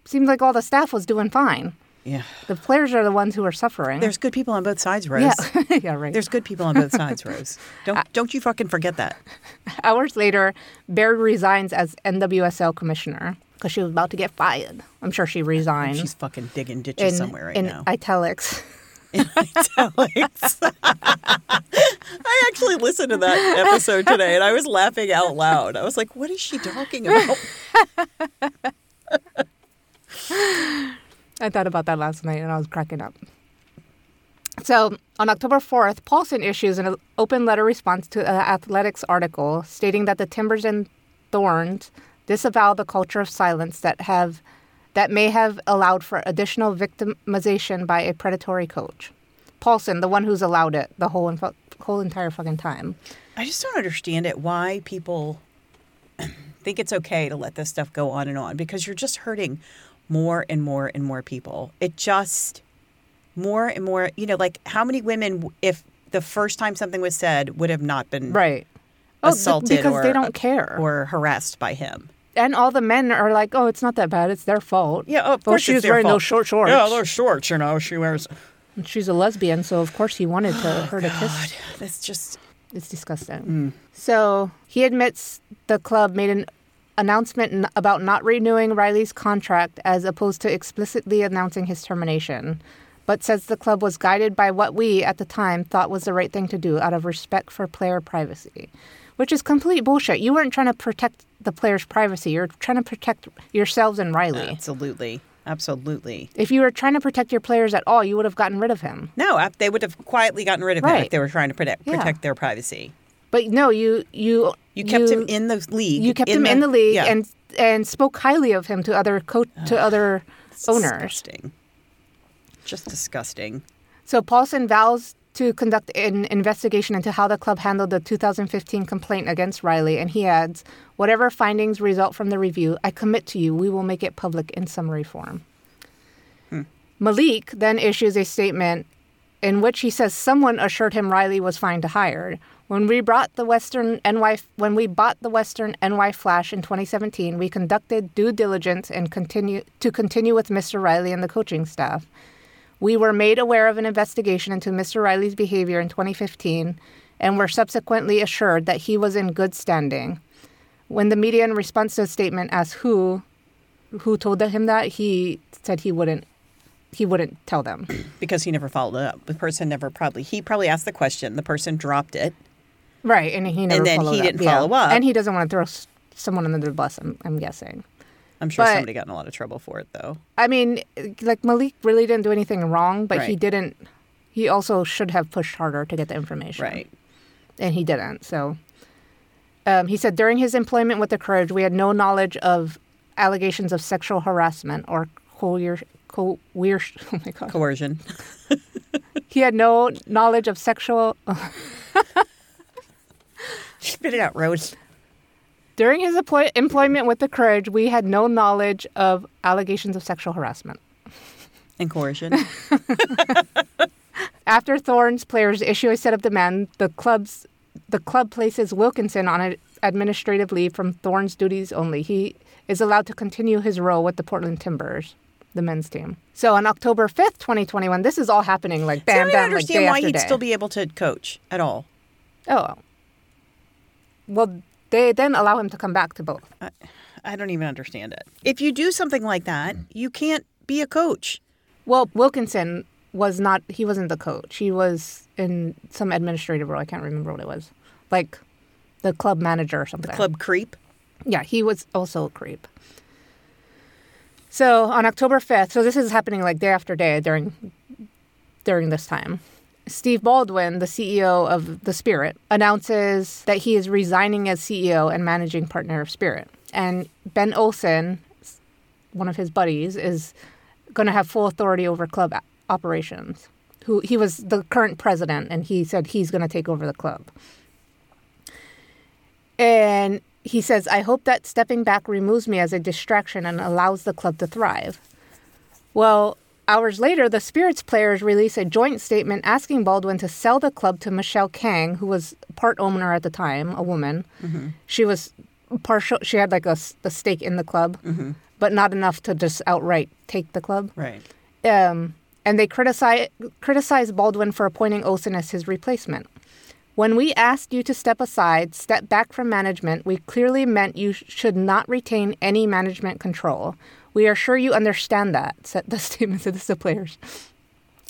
Seems like all the staff was doing fine. Yeah. The players are the ones who are suffering. There's good people on both sides, Rose. yeah, yeah, right. There's good people on both sides, Rose. Don't uh, don't you fucking forget that. Hours later, Baird resigns as NWSL commissioner because she was about to get fired. I'm sure she resigned. She's fucking digging ditches in, somewhere right in now. italics. italics. I actually listened to that episode today and I was laughing out loud. I was like, what is she talking about? I thought about that last night and I was cracking up. So on October 4th, Paulson issues an open letter response to an athletics article stating that the Timbers and Thorns disavow the culture of silence that have that may have allowed for additional victimization by a predatory coach. Paulson, the one who's allowed it the whole inf- whole entire fucking time. I just don't understand it why people think it's okay to let this stuff go on and on because you're just hurting more and more and more people. It just more and more, you know, like how many women if the first time something was said would have not been Right. Oh, assaulted because or they don't care. or harassed by him. and all the men are like, "Oh, it's not that bad. It's their fault." Yeah, of Well, course she was wearing fault. those short shorts. Yeah, those shorts, you know, she wears And She's a lesbian, so of course he wanted to oh, her to kiss. That's just It's disgusting. Mm. So he admits the club made an announcement about not renewing Riley's contract as opposed to explicitly announcing his termination, but says the club was guided by what we at the time thought was the right thing to do out of respect for player privacy, which is complete bullshit. You weren't trying to protect the player's privacy, you're trying to protect yourselves and Riley. absolutely, absolutely. If you were trying to protect your players at all, you would have gotten rid of him. No, they would have quietly gotten rid of him Right. if they were trying to protect Yeah. protect their privacy. But no, you you You kept him in the league. you kept him in the league yeah. and and spoke highly of him to other co- to other owners. Disgusting. Just disgusting. So Paulson vows to conduct an investigation into how the club handled the 2015 complaint against Riley, and he adds, "Whatever findings result from the review, I commit to you, we will make it public in summary form." Hmm. Malik then issues a statement in which he says someone assured him Riley was fine to hire. When we brought the Western NY when we bought the Western NY Flash in 2017, we conducted due diligence and continue to continue with Mr. Riley and the coaching staff. We were made aware of an investigation into Mr. Riley's behavior in 2015 and were subsequently assured that he was in good standing. When the media in response to a statement asked who who told him that, he said he wouldn't he wouldn't tell them. Because he never followed up. The person never probably he probably asked the question. The person dropped it. Right, and he never and then he up. didn't Yeah. follow up. And he doesn't want to throw s- someone under the bus, I'm, I'm guessing. I'm sure But- somebody got in a lot of trouble for it though. I mean, like Malik really didn't do anything wrong, but he didn't. He also should have pushed harder to get the information. Right. and he didn't. So um, he said during his employment with the Courage, we had no knowledge of allegations of sexual harassment or coer- co- weir- oh my god. Coercion. He had no knowledge of sexual Spit it out, Rose. during his employ- employment with the Courage. We had no knowledge of allegations of sexual harassment. And coercion. After Thorns players issue a set of demand, the club's the club places Wilkinson on an administrative leave from Thorns duties only. He is allowed to continue his role with the Portland Timbers, the men's team. So on October 5th, 2021, this is all happening like See, I bam, don't bam, like understand day why after he'd day. still be able to coach at all. oh. Well, they then allow him to come back to both. I don't even understand it. If you do something like that, you can't be a coach. Well, Wilkinson was not he wasn't the coach. He was in some administrative role. I can't remember what it was. Like the club manager or something. The club creep. Yeah, he was also a creep. So on October 5th, so this is happening like day after day during during this time. Steve Baldwin, the CEO of The Spirit, announces that he is resigning as CEO and managing partner of Spirit. And Ben Olsen, one of his buddies, is going to have full authority over club operations. Who he was the current president, and he said he's going to take over the club. And he says, "I hope that stepping back removes me as a distraction and allows the club to thrive." Well, hours later, the Spirits players release a joint statement asking Baldwin to sell the club to Michelle Kang, who was part owner at the time, a woman. Mm-hmm. She was partial. She had like a, a stake in the club, mm-hmm. but not enough to just outright take the club. Right. Um, and they criticize criticize Baldwin for appointing Olsen as his replacement. When we asked you to step aside, step back from management, we clearly meant you should not retain any management control. We are sure you understand that, said the statement to the players.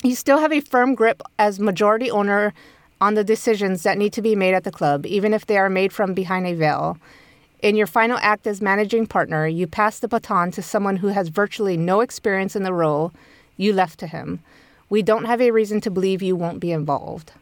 You still have a firm grip as majority owner on the decisions that need to be made at the club, even if they are made from behind a veil. In your final act as managing partner, you pass the baton to someone who has virtually no experience in the role you left to him. We don't have a reason to believe you won't be involved.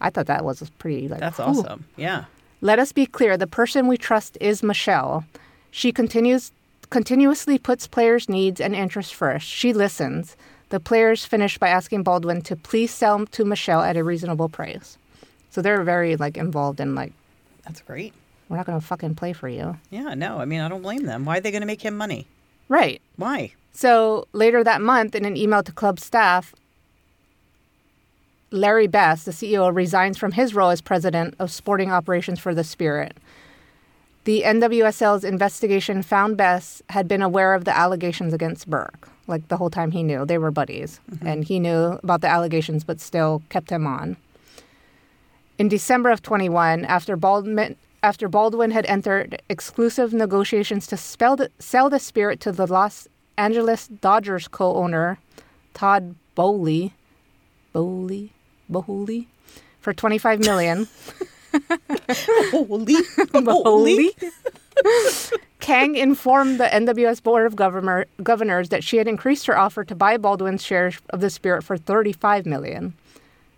I thought that was pretty like That's awesome. Yeah. Let us be clear, the person we trust is Michelle. She continues continuously puts players' needs and interests first. She listens. The players finish by asking Baldwin to please sell to Michelle at a reasonable price. So they're very like involved in like That's great. We're not going to fucking play for you. Yeah, no. I mean, I don't blame them. Why are they going to make him money? Right. Why? So later that month, in an email to club staff, Larry Best, the CEO, resigns from his role as president of sporting operations for the Spirit. The NWSL's investigation found Best had been aware of the allegations against Burke. Like the whole time he knew. They were buddies. Mm-hmm. And he knew about the allegations, but still kept him on. In December of 21, after Baldwin, after Baldwin had entered exclusive negotiations to the, sell the Spirit to the Los Angeles Dodgers co owner, Todd Bowley, Boehly, Boehly, for 25 million. Holy, holy. Kang informed the NWS Board of Governor, Governors that she had increased her offer to buy Baldwin's share of the Spirit for 35 million.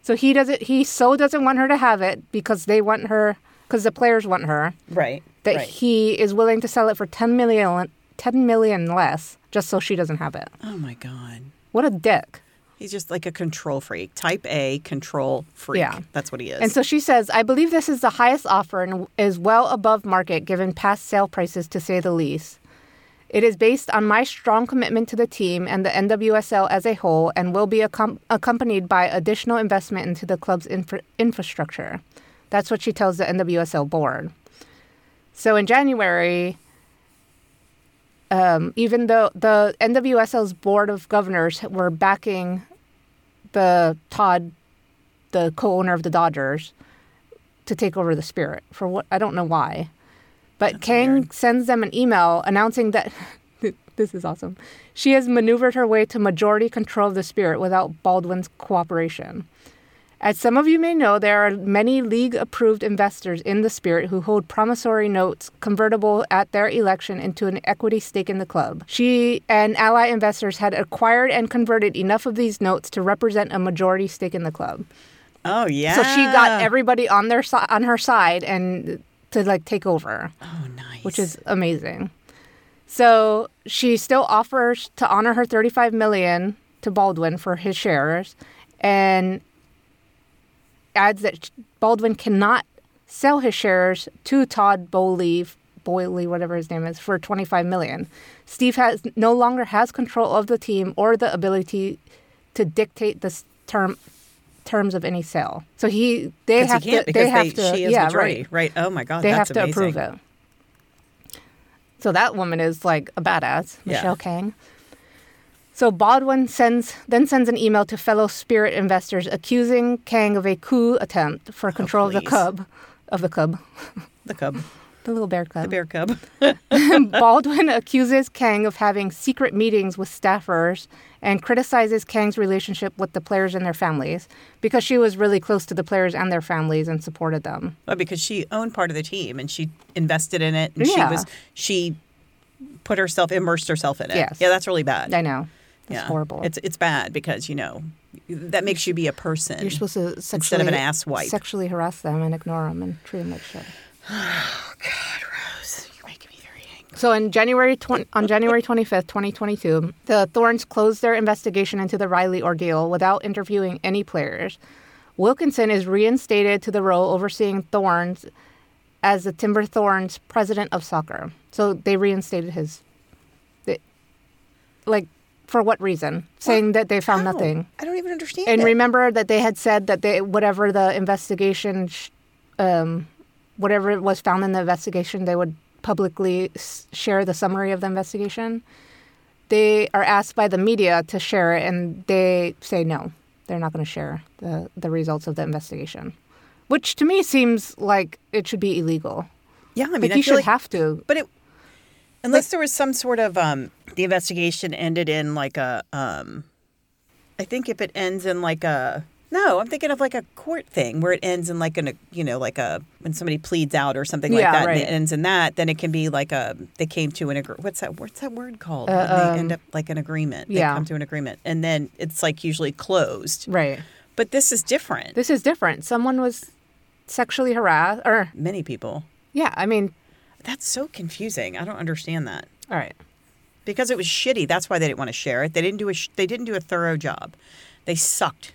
So he doesn't. He so doesn't want her to have it because they want her because the players want her. Right. That right. he is willing to sell it for 10 million, 10 million less just so she doesn't have it. Oh my god. What a dick. He's just like a control freak. Type A control freak. Yeah. That's what he is. And so she says, I believe this is the highest offer and is well above market given past sale prices, to say the least. It is based on my strong commitment to the team and the NWSL as a whole and will be accom- accompanied by additional investment into the club's infra- infrastructure. That's what she tells the NWSL board. So in January, um, even though the NWSL's board of governors were backing the Todd, the co-owner of the Dodgers, to take over the Spirit for what I don't know why, but That's Kang weird. sends them an email announcing that this is awesome. She has maneuvered her way to majority control of the Spirit without Baldwin's cooperation. As some of you may know, there are many league approved investors in the Spirit who hold promissory notes convertible at their election into an equity stake in the club. She and ally investors had acquired and converted enough of these notes to represent a majority stake in the club. Oh yeah. So she got everybody on their si- on her side and to like take over. Oh nice. Which is amazing. So she still offers to honor her 35 million to Baldwin for his shares and adds that Baldwin cannot sell his shares to Todd Boehly, Boehly, whatever his name is, for 25 million. Steve has no longer has control of the team or the ability to dictate the term terms of any sale. So he they have to they have they, to yeah majority. right right oh my god they have to amazing. approve it. So that woman is like a badass, Michelle yeah. Kang. So Baldwin sends then sends an email to fellow Spirit investors accusing Kang of a coup attempt for oh, control oh, of the Cub, of the Cub, the Cub, The little bear cub. The bear cub. Baldwin accuses Kang of having secret meetings with staffers and criticizes Kang's relationship with the players and their families because she was really close to the players and their families and supported them. Well, because she owned part of the team and she invested in it and she was she put herself immersed herself in it. Yes. Yeah, that's really bad. I know. It's yeah. horrible. It's it's bad because, you know, that makes you be a person. You're supposed to sexually, Instead of an ass wipe. sexually harass them and ignore them and treat them like shit. Oh God, Rose, you're making me very angry. So in January 20, on January 25th, 2022, the Thorns closed their investigation into the Riley ordeal without interviewing any players. Wilkinson is reinstated to the role overseeing Thorns as the Timber Thorns president of soccer. So they reinstated his they, like for what reason? Saying that they found How? nothing. I don't even understand. And it. remember that they had said that they whatever the investigation, sh- um, whatever it was found in the investigation, they would publicly s- share the summary of the investigation. They are asked by the media to share it, and they say no, they're not going to share the the results of the investigation, which to me seems like it should be illegal. yeah, I mean, Like you should like, have to. but it unless there was some sort of um the investigation ended in like a um I think if it ends in like a no, I'm thinking of like a court thing where it ends in like an you know like a when somebody pleads out or something like Yeah, that and it ends in that then it can be like a they came to an agree what's that what's that word called Uh, when they um, end up like an agreement they yeah. come to an agreement and then it's like usually closed Right. but this is different This is different. Someone was sexually harassed, or many people yeah, I mean, that's so confusing I don't understand that all right. because it was shitty. That's why they didn't want to share it. They didn't do a sh- they didn't do a thorough job. They sucked.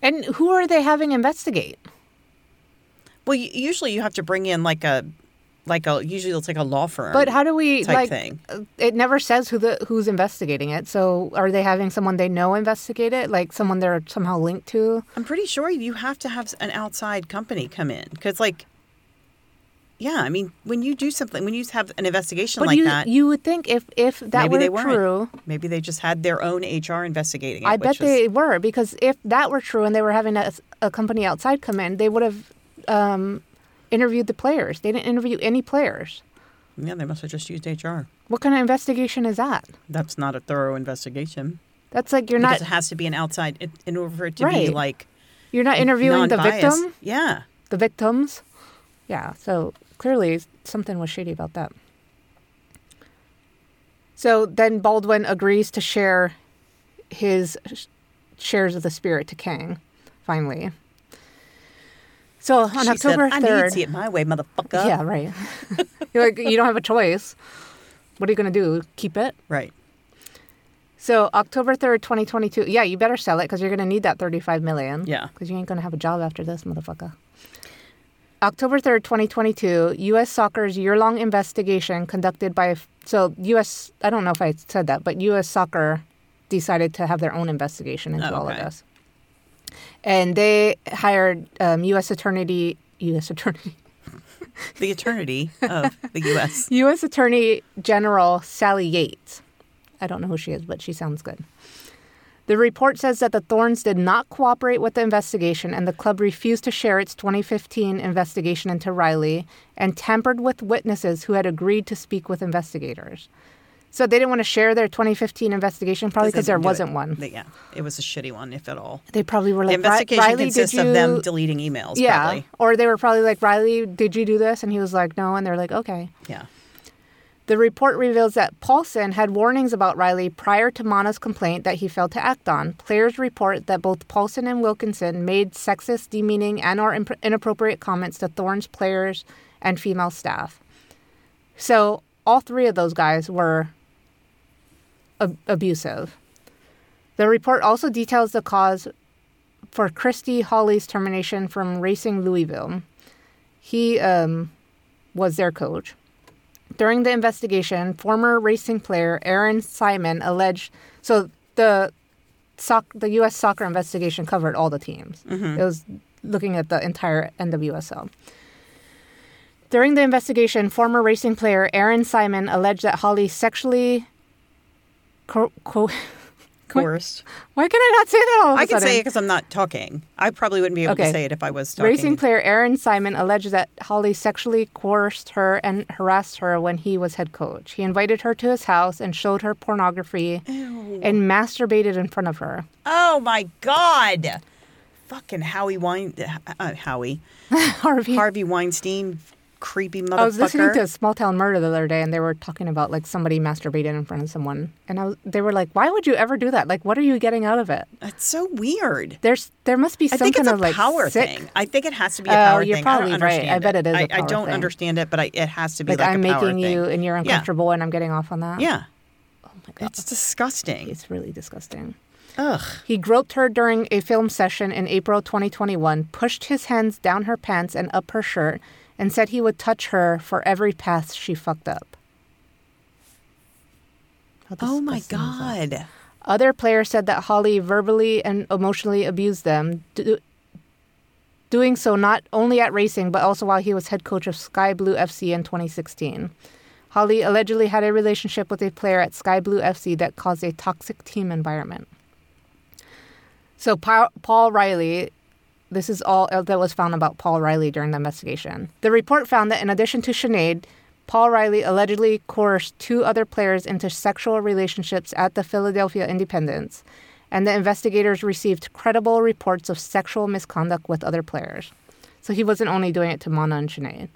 And who are they having investigate? Well, y- usually you have to bring in like a like a usually it's like a law firm. But how do we type like? thing. uh, It never says who the who's investigating it. So are they having someone they know investigate it, like someone they're somehow linked to? I'm pretty sure you have to have an outside company come in because like. Yeah, I mean, when you do something, when you have an investigation But like you that, you would think if if that maybe were true, maybe they just had their own HR investigating it. I bet was- they were because if that were true and they were having a, a company outside come in, they would have um, interviewed the players. They didn't interview any players. Yeah, they must have just used HR. What kind of investigation is that? That's not a thorough investigation. That's like you're because not it has to be an outside in, in order for it to be Right. like you're not interviewing the non-biased. victim. Yeah. the victims. Yeah, so clearly something was shady about that. So then Baldwin agrees to share his sh- shares of the spirit to Kang, finally. So on She October said, I need to see it my way, motherfucker. Yeah, right. You're like, you don't have a choice. What are you going to do? Keep it? Right. So October 3rd, 2022. Yeah, you better sell it because you're going to need that 35 million. Yeah. Because you ain't going to have a job after this, motherfucker. October 3rd, 2022, U.S. Soccer's year long investigation conducted by. So, U.S. I don't know if I said that, but U.S. Soccer decided to have their own investigation into Oh, all of this. And they hired um, U.S. Attorney. U.S. Attorney. The Attorney of the U.S. U.S. Attorney General Sally Yates. I don't know who she is, but she sounds good. The report says that the Thorns did not cooperate with the investigation and the club refused to share its 2015 investigation into Riley and tampered with witnesses who had agreed to speak with investigators. So they didn't want to share their 2015 investigation, probably because there wasn't it. one. They- yeah, it was a shitty one, if at all. They probably were like, "Ri- investigation Riley, consists did you... of them deleting emails. yeah, Probably. or they were probably like, Riley, did you do this? And he was like, no. And they're like, okay. Yeah. The report reveals that Paulson had warnings about Riley prior to Mana's complaint that he failed to act on. Players report that both Paulson and Wilkinson made sexist, demeaning, and or imp- inappropriate comments to Thorns' players and female staff. So all three of those guys were ab- abusive. The report also details the cause for Christy Holly's termination from Racing Louisville. He um, was their coach. During the investigation, former racing player Erin Simon alleged so the soc- the U.S. soccer investigation covered all the teams. Mm-hmm. It was looking at the entire NWSL. During the investigation, former racing player Erin Simon alleged that Holly sexually co- co- coerced. Why can I not say that all of a I can sudden? say it because I'm not talking. I probably wouldn't be able to say it if I was talking. Racing player Erin Simon alleged that Holly sexually coerced her and harassed her when he was head coach. He invited her to his house and showed her pornography and masturbated in front of her. Oh my God. Fucking Howie Wein, uh, Howie Harvey. Harvey Weinstein, creepy motherfucker. I was listening to a Small Town Murder the other day, and they were talking about like somebody masturbated in front of someone, and I was, they were like, "Why would you ever do that? Like, what are you getting out of it?" That's so weird. There's there must be I some think it's kind a of like power sick, thing. I think it has to be a Oh, power you're thing. I probably right. I bet it is a I, I don't thing. understand it, but I, it has to be like, like, I'm making you thing. and you're Yeah. uncomfortable, and I'm getting off on that. Yeah, Oh my god, it's disgusting. it's really disgusting. Ugh. He groped her during a film session in April 2021, pushed his hands down her pants and up her shirt, and said he would touch her for every pass she fucked up. Oh my disgusting is that? God. Other players said that Holly verbally and emotionally abused them, do, doing so not only at racing but also while he was head coach of Sky Blue FC in 2016. Holly allegedly had a relationship with a player at Sky Blue FC that caused a toxic team environment. So Pa- Paul Riley, this is all that was found about Paul Riley during the investigation. The report found that in addition to Sinead, Paul Riley allegedly coerced two other players into sexual relationships at the Philadelphia Independence, and the investigators received credible reports of sexual misconduct with other players. So he wasn't only doing it to Mana and Sinead.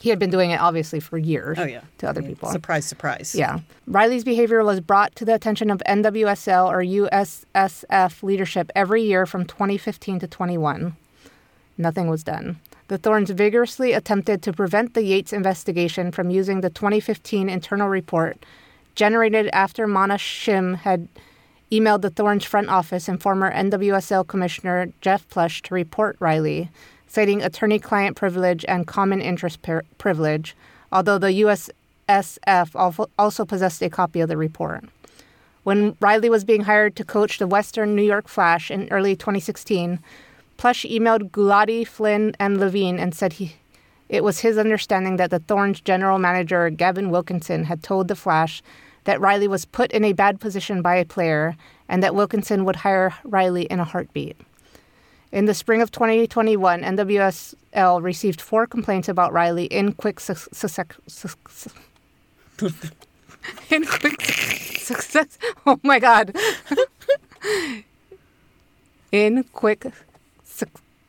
He had been doing it obviously for years Oh yeah. to other people. Surprise, surprise. Yeah. Riley's behavior was brought to the attention of NWSL or USSF leadership every year from 2015 to 21. Nothing was done. The Thorns vigorously attempted to prevent the Yates investigation from using the 2015 internal report generated after Mana Shim had emailed the Thorns front office and former NWSL Commissioner Jeff Plush to report Riley, citing attorney client privilege and common interest per- privilege, although the USSF also possessed a copy of the report. When Riley was being hired to coach the Western New York Flash in early 2016, Plush emailed Gulati, Flynn, and Levine and said he, it was his understanding that the Thorns general manager, Gavin Wilkinson, had told the Flash that Riley was put in a bad position by a player and that Wilkinson would hire Riley in a heartbeat. In the spring of 2021, NWSL received four complaints about Riley in quick suc- suc- suc- suc- in quick success. Oh my God. in quick.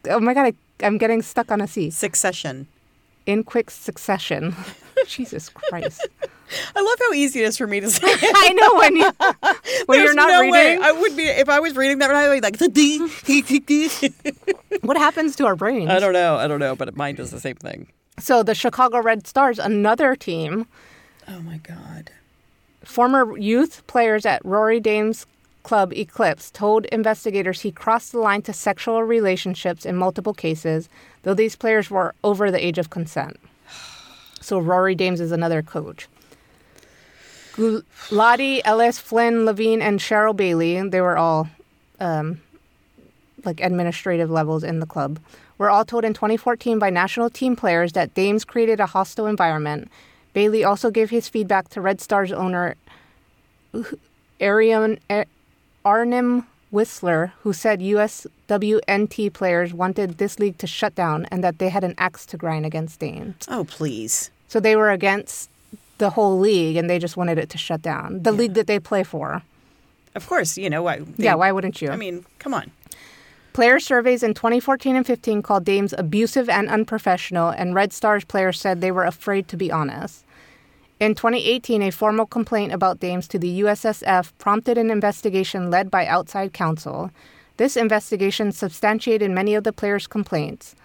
Oh my God, I, I'm getting stuck on a C. Succession. In quick succession. Jesus Christ. I love how easy it is for me to say. it. I know when you when There's you're not no reading. way I would be if I was reading that. I would be like the D. What happens to our brains? I don't know. I don't know, but mine does the same thing. So the Chicago Red Stars, another team, Oh my god. former youth players at Rory Dames club Eclipse told investigators he crossed the line to sexual relationships in multiple cases, though these players were over the age of consent. So Rory Dames is another coach. Gulati, Ellis, Flynn, Levine, and Cheryl Bailey, they were all um, like administrative levels in the club, were all told in 2014 by national team players that Dames created a hostile environment. Bailey also gave his feedback to Red Stars owner Arian Arnim Whisler, who said USWNT players wanted this league to shut down and that they had an axe to grind against Dames. Oh please. So they were against the whole league and they just wanted it to shut down. The league that they play for. Of course, you know why. they- yeah, why wouldn't you? I mean, come on. Player surveys in 2014 and 15 called Dames abusive and unprofessional, and Red Stars players said they were afraid to be honest. In 2018, a formal complaint about Dames to the USSF prompted an investigation led by outside counsel. This investigation substantiated many of the players' complaints.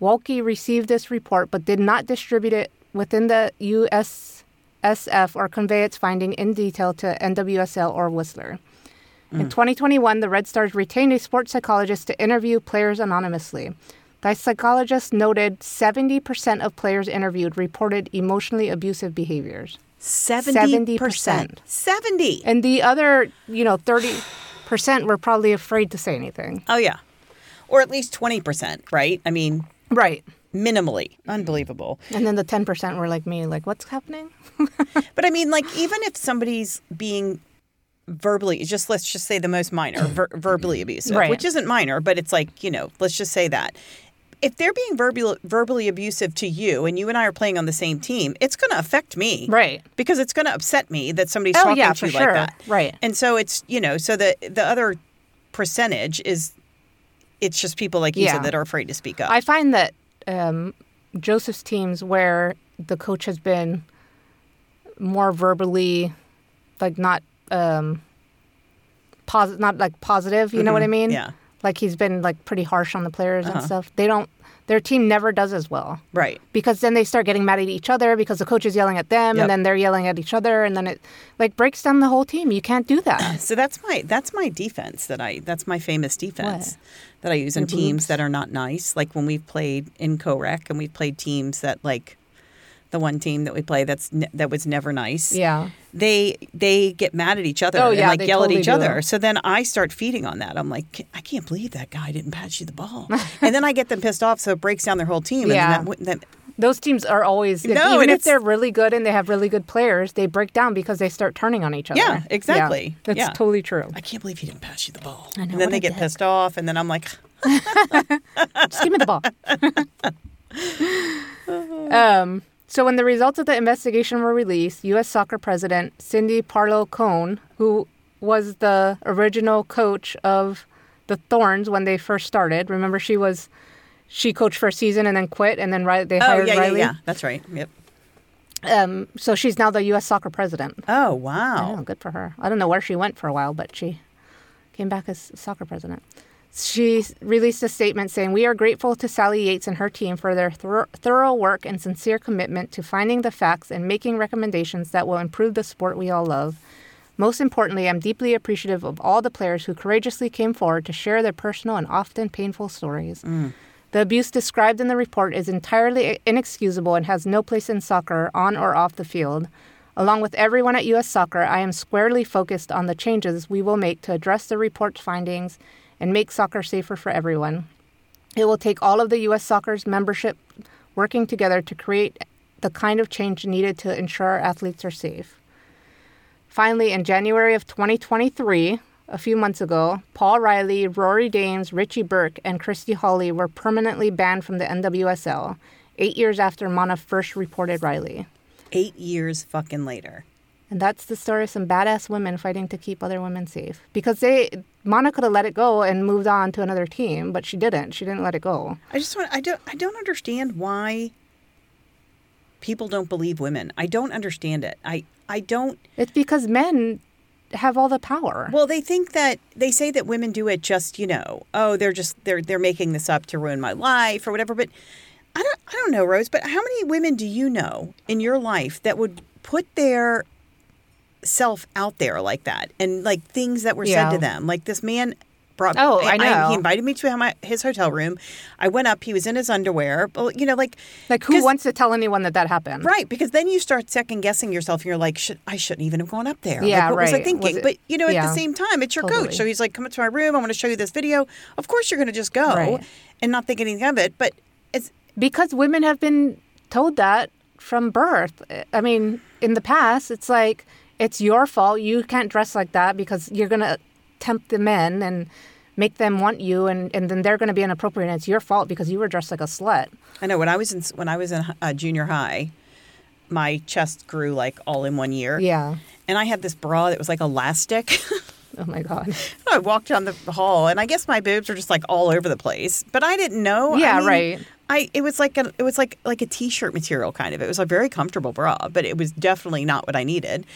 Walke received this report but did not distribute it within the USSF or convey its finding in detail to NWSL or Whisler. In hmm. 2021, the Red Stars retained a sports psychologist to interview players anonymously. The psychologist noted 70% of players interviewed reported emotionally abusive behaviors. 70%. 70%. 70. And the other, you know, 30% were probably afraid to say anything. Oh, yeah. Or at least 20%, right? I mean, Right. minimally. Unbelievable. And then the 10% were like me, like, what's happening? But I mean, like, even if somebody's being verbally just let's just say the most minor ver- verbally mm-hmm. abusive Right. which isn't minor but it's like you know let's just say that if they're being verbally verbally abusive to you and you and I are playing on the same team it's going to affect me Right. because it's going to upset me that somebody's Oh, talking yeah, to for you sure. like that Right. and so it's you know so the the other percentage is it's just people like you Yeah. said that are afraid to speak up I find that um, Joseph's teams where the coach has been more verbally, like not um, pos- not like positive. You know what I mean? Mm-hmm. yeah Like he's been like pretty harsh on the players Uh-huh. and stuff. They don't. Their team never does as well right because then they start getting mad at each other because the coach is yelling at them Yep. and then they're yelling at each other and then it like breaks down the whole team. You can't do that. So that's my that's my defense that I that's my famous defense What? That I use in teams that are not nice. Like when we've played in co-rec and we've played teams that like the one team that we play that's ne- that was never nice. yeah. They they get mad at each other Oh, and yeah, like they yell totally at each other. So then I start feeding on that. I'm like, I can't believe that guy didn't pass you the ball. and then I get them pissed off, so it breaks down their whole team. Yeah. And then that, that, Those teams are always like, No, even and if they're really good and they have really good players, they break down because they start turning on each other. Yeah, exactly. that's Yeah. totally true. I can't believe he didn't pass you the ball. I know, and then they get dick. pissed off, and then I'm like, Just give me the ball. um, so when the results of the investigation were released, U.S. Soccer President Cindy Parlow Cone, who was the original coach of the Thorns when they first started, remember she was she coached for a season and then quit, and then Ri- they oh hired yeah, yeah, Riley. yeah, that's right. Yep. Um, so she's now the U.S. Soccer President. Oh wow. Oh, good for her. I don't know where she went for a while, but she came back as soccer president. She released a statement saying, We are grateful to Sally Yates and her team for their thor- thorough work and sincere commitment to finding the facts and making recommendations that will improve the sport we all love. Most importantly, I'm deeply appreciative of all the players who courageously came forward to share their personal and often painful stories. The abuse described in the report is entirely inexcusable and has no place in soccer, on or off the field. Along with everyone at U.S. Soccer, I am squarely focused on the changes we will make to address the report's findings and make soccer safer for everyone. It will take all of the U.S. Soccer's membership working together to create the kind of change needed to ensure our athletes are safe. Finally, in January of 2023, a few months ago, Paul Riley, Rory Dames, Richie Burke, and Christy Holly were permanently banned from the NWSL, eight years after Mana first reported Riley. Eight years fucking later. And that's the story of some badass women fighting to keep other women safe. Because they, Mana could have let it go and moved on to another team, but she didn't. She didn't let it go. I just want I don't I don't understand why people don't believe women. I don't understand it. I I don't It's because men have all the power. well they think that they say that women do it just, you know, oh they're just they're they're making this up to ruin my life or whatever, but I don't I don't know, Rose, but how many women do you know in your life that would put their self out there like that and like things that were said to them? Like this man brought Oh, I know. he invited me to my, his hotel room. I went up, he was in his underwear, but you know like like, who wants to tell anyone that that happened? Right, because then you start second guessing yourself, and you're like, "Should I shouldn't even have gone up there? Yeah, like, what was I thinking?" Was it- but you know, at yeah, the same time, it's your totally. coach, so he's like, "Come up to my room. I want to show you this video." Of course, you're going to just go Right. and not think anything of it. But it's Because women have been told that from birth. I mean, in the past, it's like, it's your fault. You can't dress like that because you're going to tempt the men and make them want you, and, and then they're going to be inappropriate. And it's your fault because you were dressed like a slut. I know when I was in when I was in uh, junior high, my chest grew like all in one year. Yeah. and I had this bra that was like elastic. Oh my God. I walked down the hall, and I guess my boobs were just like all over the place. But I didn't know. I Yeah, mean, right. I it was like a it was like like a t-shirt material kind of. It was a very comfortable bra, but it was definitely not what I needed.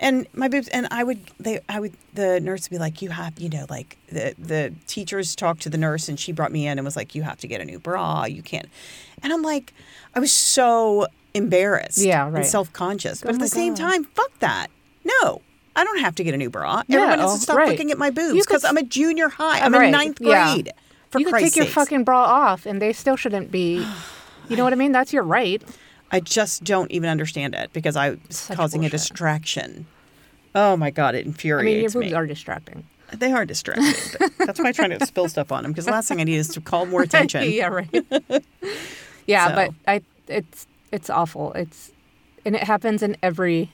And my boobs, and I would they I would the nurse would be like, you have you know like the the teachers talked to the nurse, and she brought me in and was like, you have to get a new bra. You can't. And I'm like, I was so embarrassed. Yeah, And right. self conscious, oh but Oh at my the same time, fuck that. No. I don't have to get a new bra. Yeah, Everyone needs oh, to stop right. looking at my boobs because I'm a junior high. I'm in Right, ninth yeah. grade. For you could Christ's take your fucking bra off, and they still shouldn't be. You know what I mean? That's your right. I just don't even understand it because I was causing a distraction. Oh my god, it I mean, your infuriates boobs me. are distracting. They are distracting. that's why I'm trying to spill stuff on them because the last thing I need is to call more attention. yeah, right. yeah, So. but I it's it's awful. It's and it happens in every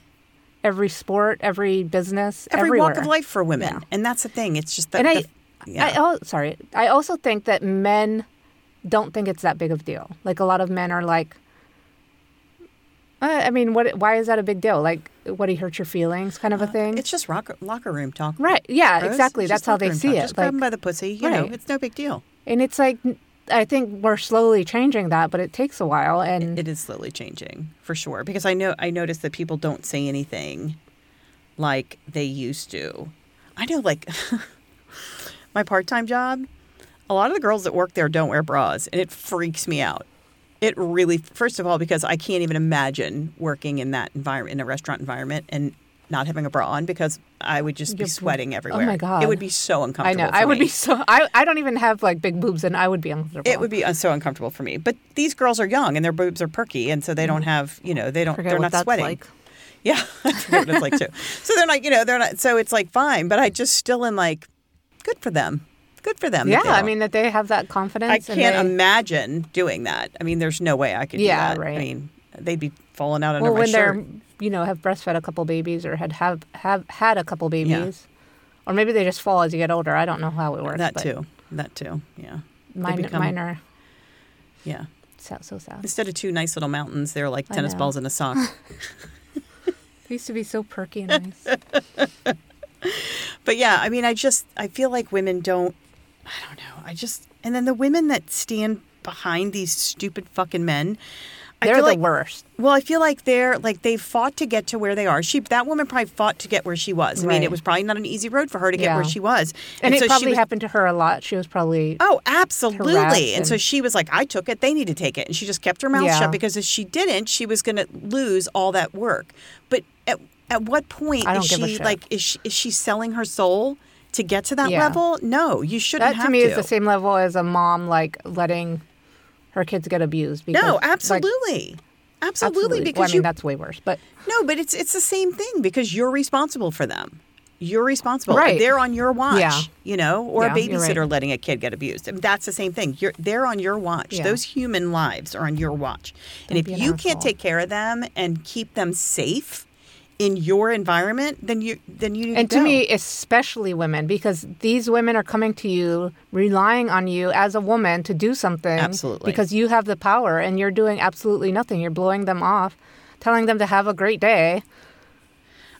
every sport, every business, every everywhere. walk of life for women, Yeah. and that's the thing. It's just that. And I, the- yeah. I oh, sorry. I also think that men don't think it's that big of a deal. Like a lot of men are like, uh, I mean, what? Why is that a big deal? Like, what he hurt your feelings, kind of a thing. it's just locker room talk. right? Yeah, Rose. exactly. It's That's how they see talk. it. Just grab Like, them by the pussy. You know, it's no big deal. and it's like, I think we're slowly changing that, but it takes a while. And It is slowly changing for sure because I know I noticed that people don't say anything like they used to. I know, like my part-time job, a lot of the girls that work there don't wear bras, and it freaks me out. It really, first of all, because I can't even imagine working in that environment, in a restaurant environment, and not having a bra on because I would just be sweating everywhere. Oh my God. It would be so uncomfortable. I know I would me. be so. I I don't even have like big boobs, and I would be uncomfortable. It would be uh, so uncomfortable for me. But these girls are young and their boobs are perky, and so they don't have, you know, they don't. Forget they're not that's sweating. like. Yeah, I forget what it's like too. So they're not, you know, they're not. So it's like fine, but I just still am like, good for them. Good for them. Yeah, I mean that they have that confidence. I can't they- imagine doing that. I mean, there's no way I could Yeah, do that. right. I mean, they'd be falling out under well, my when shirt. they're you know have breastfed a couple babies or had have have had a couple babies, or maybe they just fall as you get older. I don't know how it works. That too. That too. Yeah. Mine, become- mine are Yeah. so, so sad. Instead of two nice little mountains, they're like tennis balls in a sock. They used to be so perky and nice. But yeah, I mean, I just I feel like women don't. I don't know. I just and then the women that stand behind these stupid fucking men. They're the like, worst. Well, I feel like they're like they fought to get to where they are. She that woman probably fought to get where she was. I mean, it was probably not an easy road for her to get where she was. And, it so probably was- happened to her a lot. She was probably Oh, absolutely. harassed And, so she was like, I took it. They need to take it. And she just kept her mouth Yeah. shut because if she didn't, she was going to lose all that work. But at, at what point is she like, is she, is she selling her soul to get to that Yeah. level? No, you shouldn't that have to me to. is the same level as a mom like letting her kids get abused. Because, no, like, absolutely. absolutely. absolutely. Because well, I mean you, that's way worse. But no, but it's, it's the same thing because you're responsible for them. You're responsible. Right. They're on your watch, Yeah. you know, or Yeah, a babysitter right. letting a kid get abused. And that's the same thing. You're they're on your watch. Yeah. Those human lives are on your watch. and Don't if an you can't take care of them and keep them safe in your environment, then you then you need and to, to me, especially women, because these women are coming to you, relying on you as a woman to do something. Absolutely. Because you have the power and you're doing absolutely nothing. You're blowing them off, telling them to have a great day.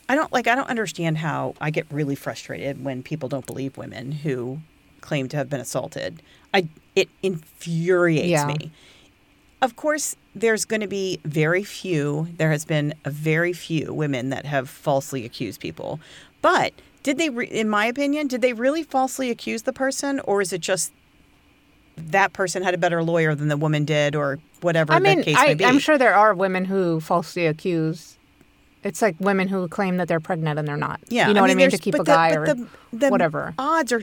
I don't like I don't understand how I get really frustrated when people don't believe women who claim to have been assaulted. I it infuriates Yeah. me. Of course, there's going to be very few. There has been a very few women that have falsely accused people. But did they re- in my opinion, did they really falsely accuse the person or is it just that person had a better lawyer than the woman did or whatever I mean, the case may I, be? I'm sure there are women who falsely accuse. It's like women who claim that they're pregnant and they're not. Yeah, you know what I mean? To keep a the- guy or the, the whatever. Odds are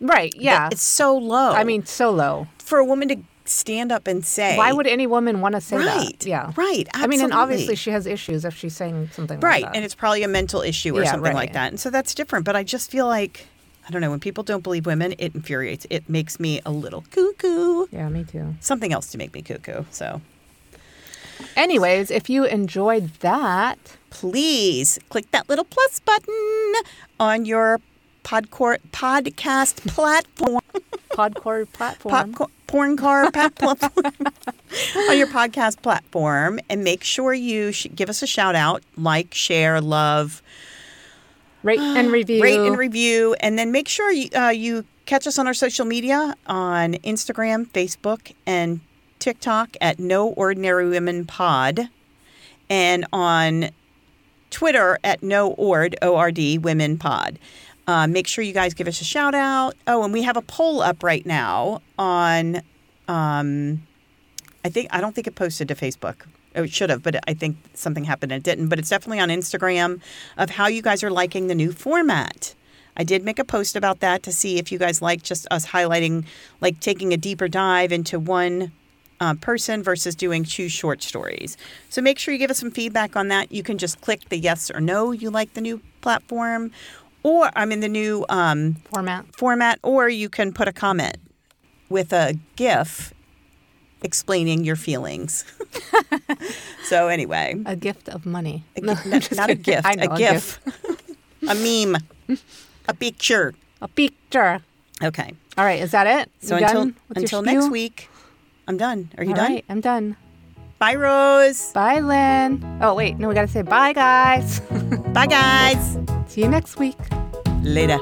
right. Yeah. it's so low. I mean, so low. for a woman to stand up and say, Why would any woman want to say right, that? Yeah. right, I mean, and obviously she has issues if she's saying something right, like that. and it's probably a mental issue or Yeah, something right. like that, and so that's different. But I just feel like I don't know when people don't believe women, it infuriates. It makes me a little cuckoo. yeah, me too. Something else to make me cuckoo. So Anyways, if you enjoyed that, please click that little plus button on your podcore, podcast platform. Podcore platform. Popcorn, porn car platform on your podcast platform and make sure you sh- give us a shout out like share love rate and review. rate and review and then make sure you, uh, you catch us on our social media on instagram facebook and tiktok at no ordinary women pod and on Twitter at no ord O-R-D women pod. Uh, make sure you guys give us a shout out. Oh, and we have a poll up right now on. Um, I think I don't think it posted to Facebook. It should have, but I think something happened and it didn't. But it's definitely on Instagram of how you guys are liking the new format. I did make a post about that to see if you guys like just us highlighting, like taking a deeper dive into one uh, person versus doing two short stories. So make sure you give us some feedback on that. You can just click the yes or no you like the new platform, or I mean the new um, format. format, or you can put a comment with a GIF explaining your feelings. so anyway, A gift of money. a No, not, a gift, know, a gif, a meme, a picture. A picture. Okay. All right, is that it? So You until until next week, I'm done. Are you All done? right, I'm done. Bye, Rose. Bye, Lynn. Oh, wait, no, we got to say bye, guys. Bye, guys. See you next week. Later.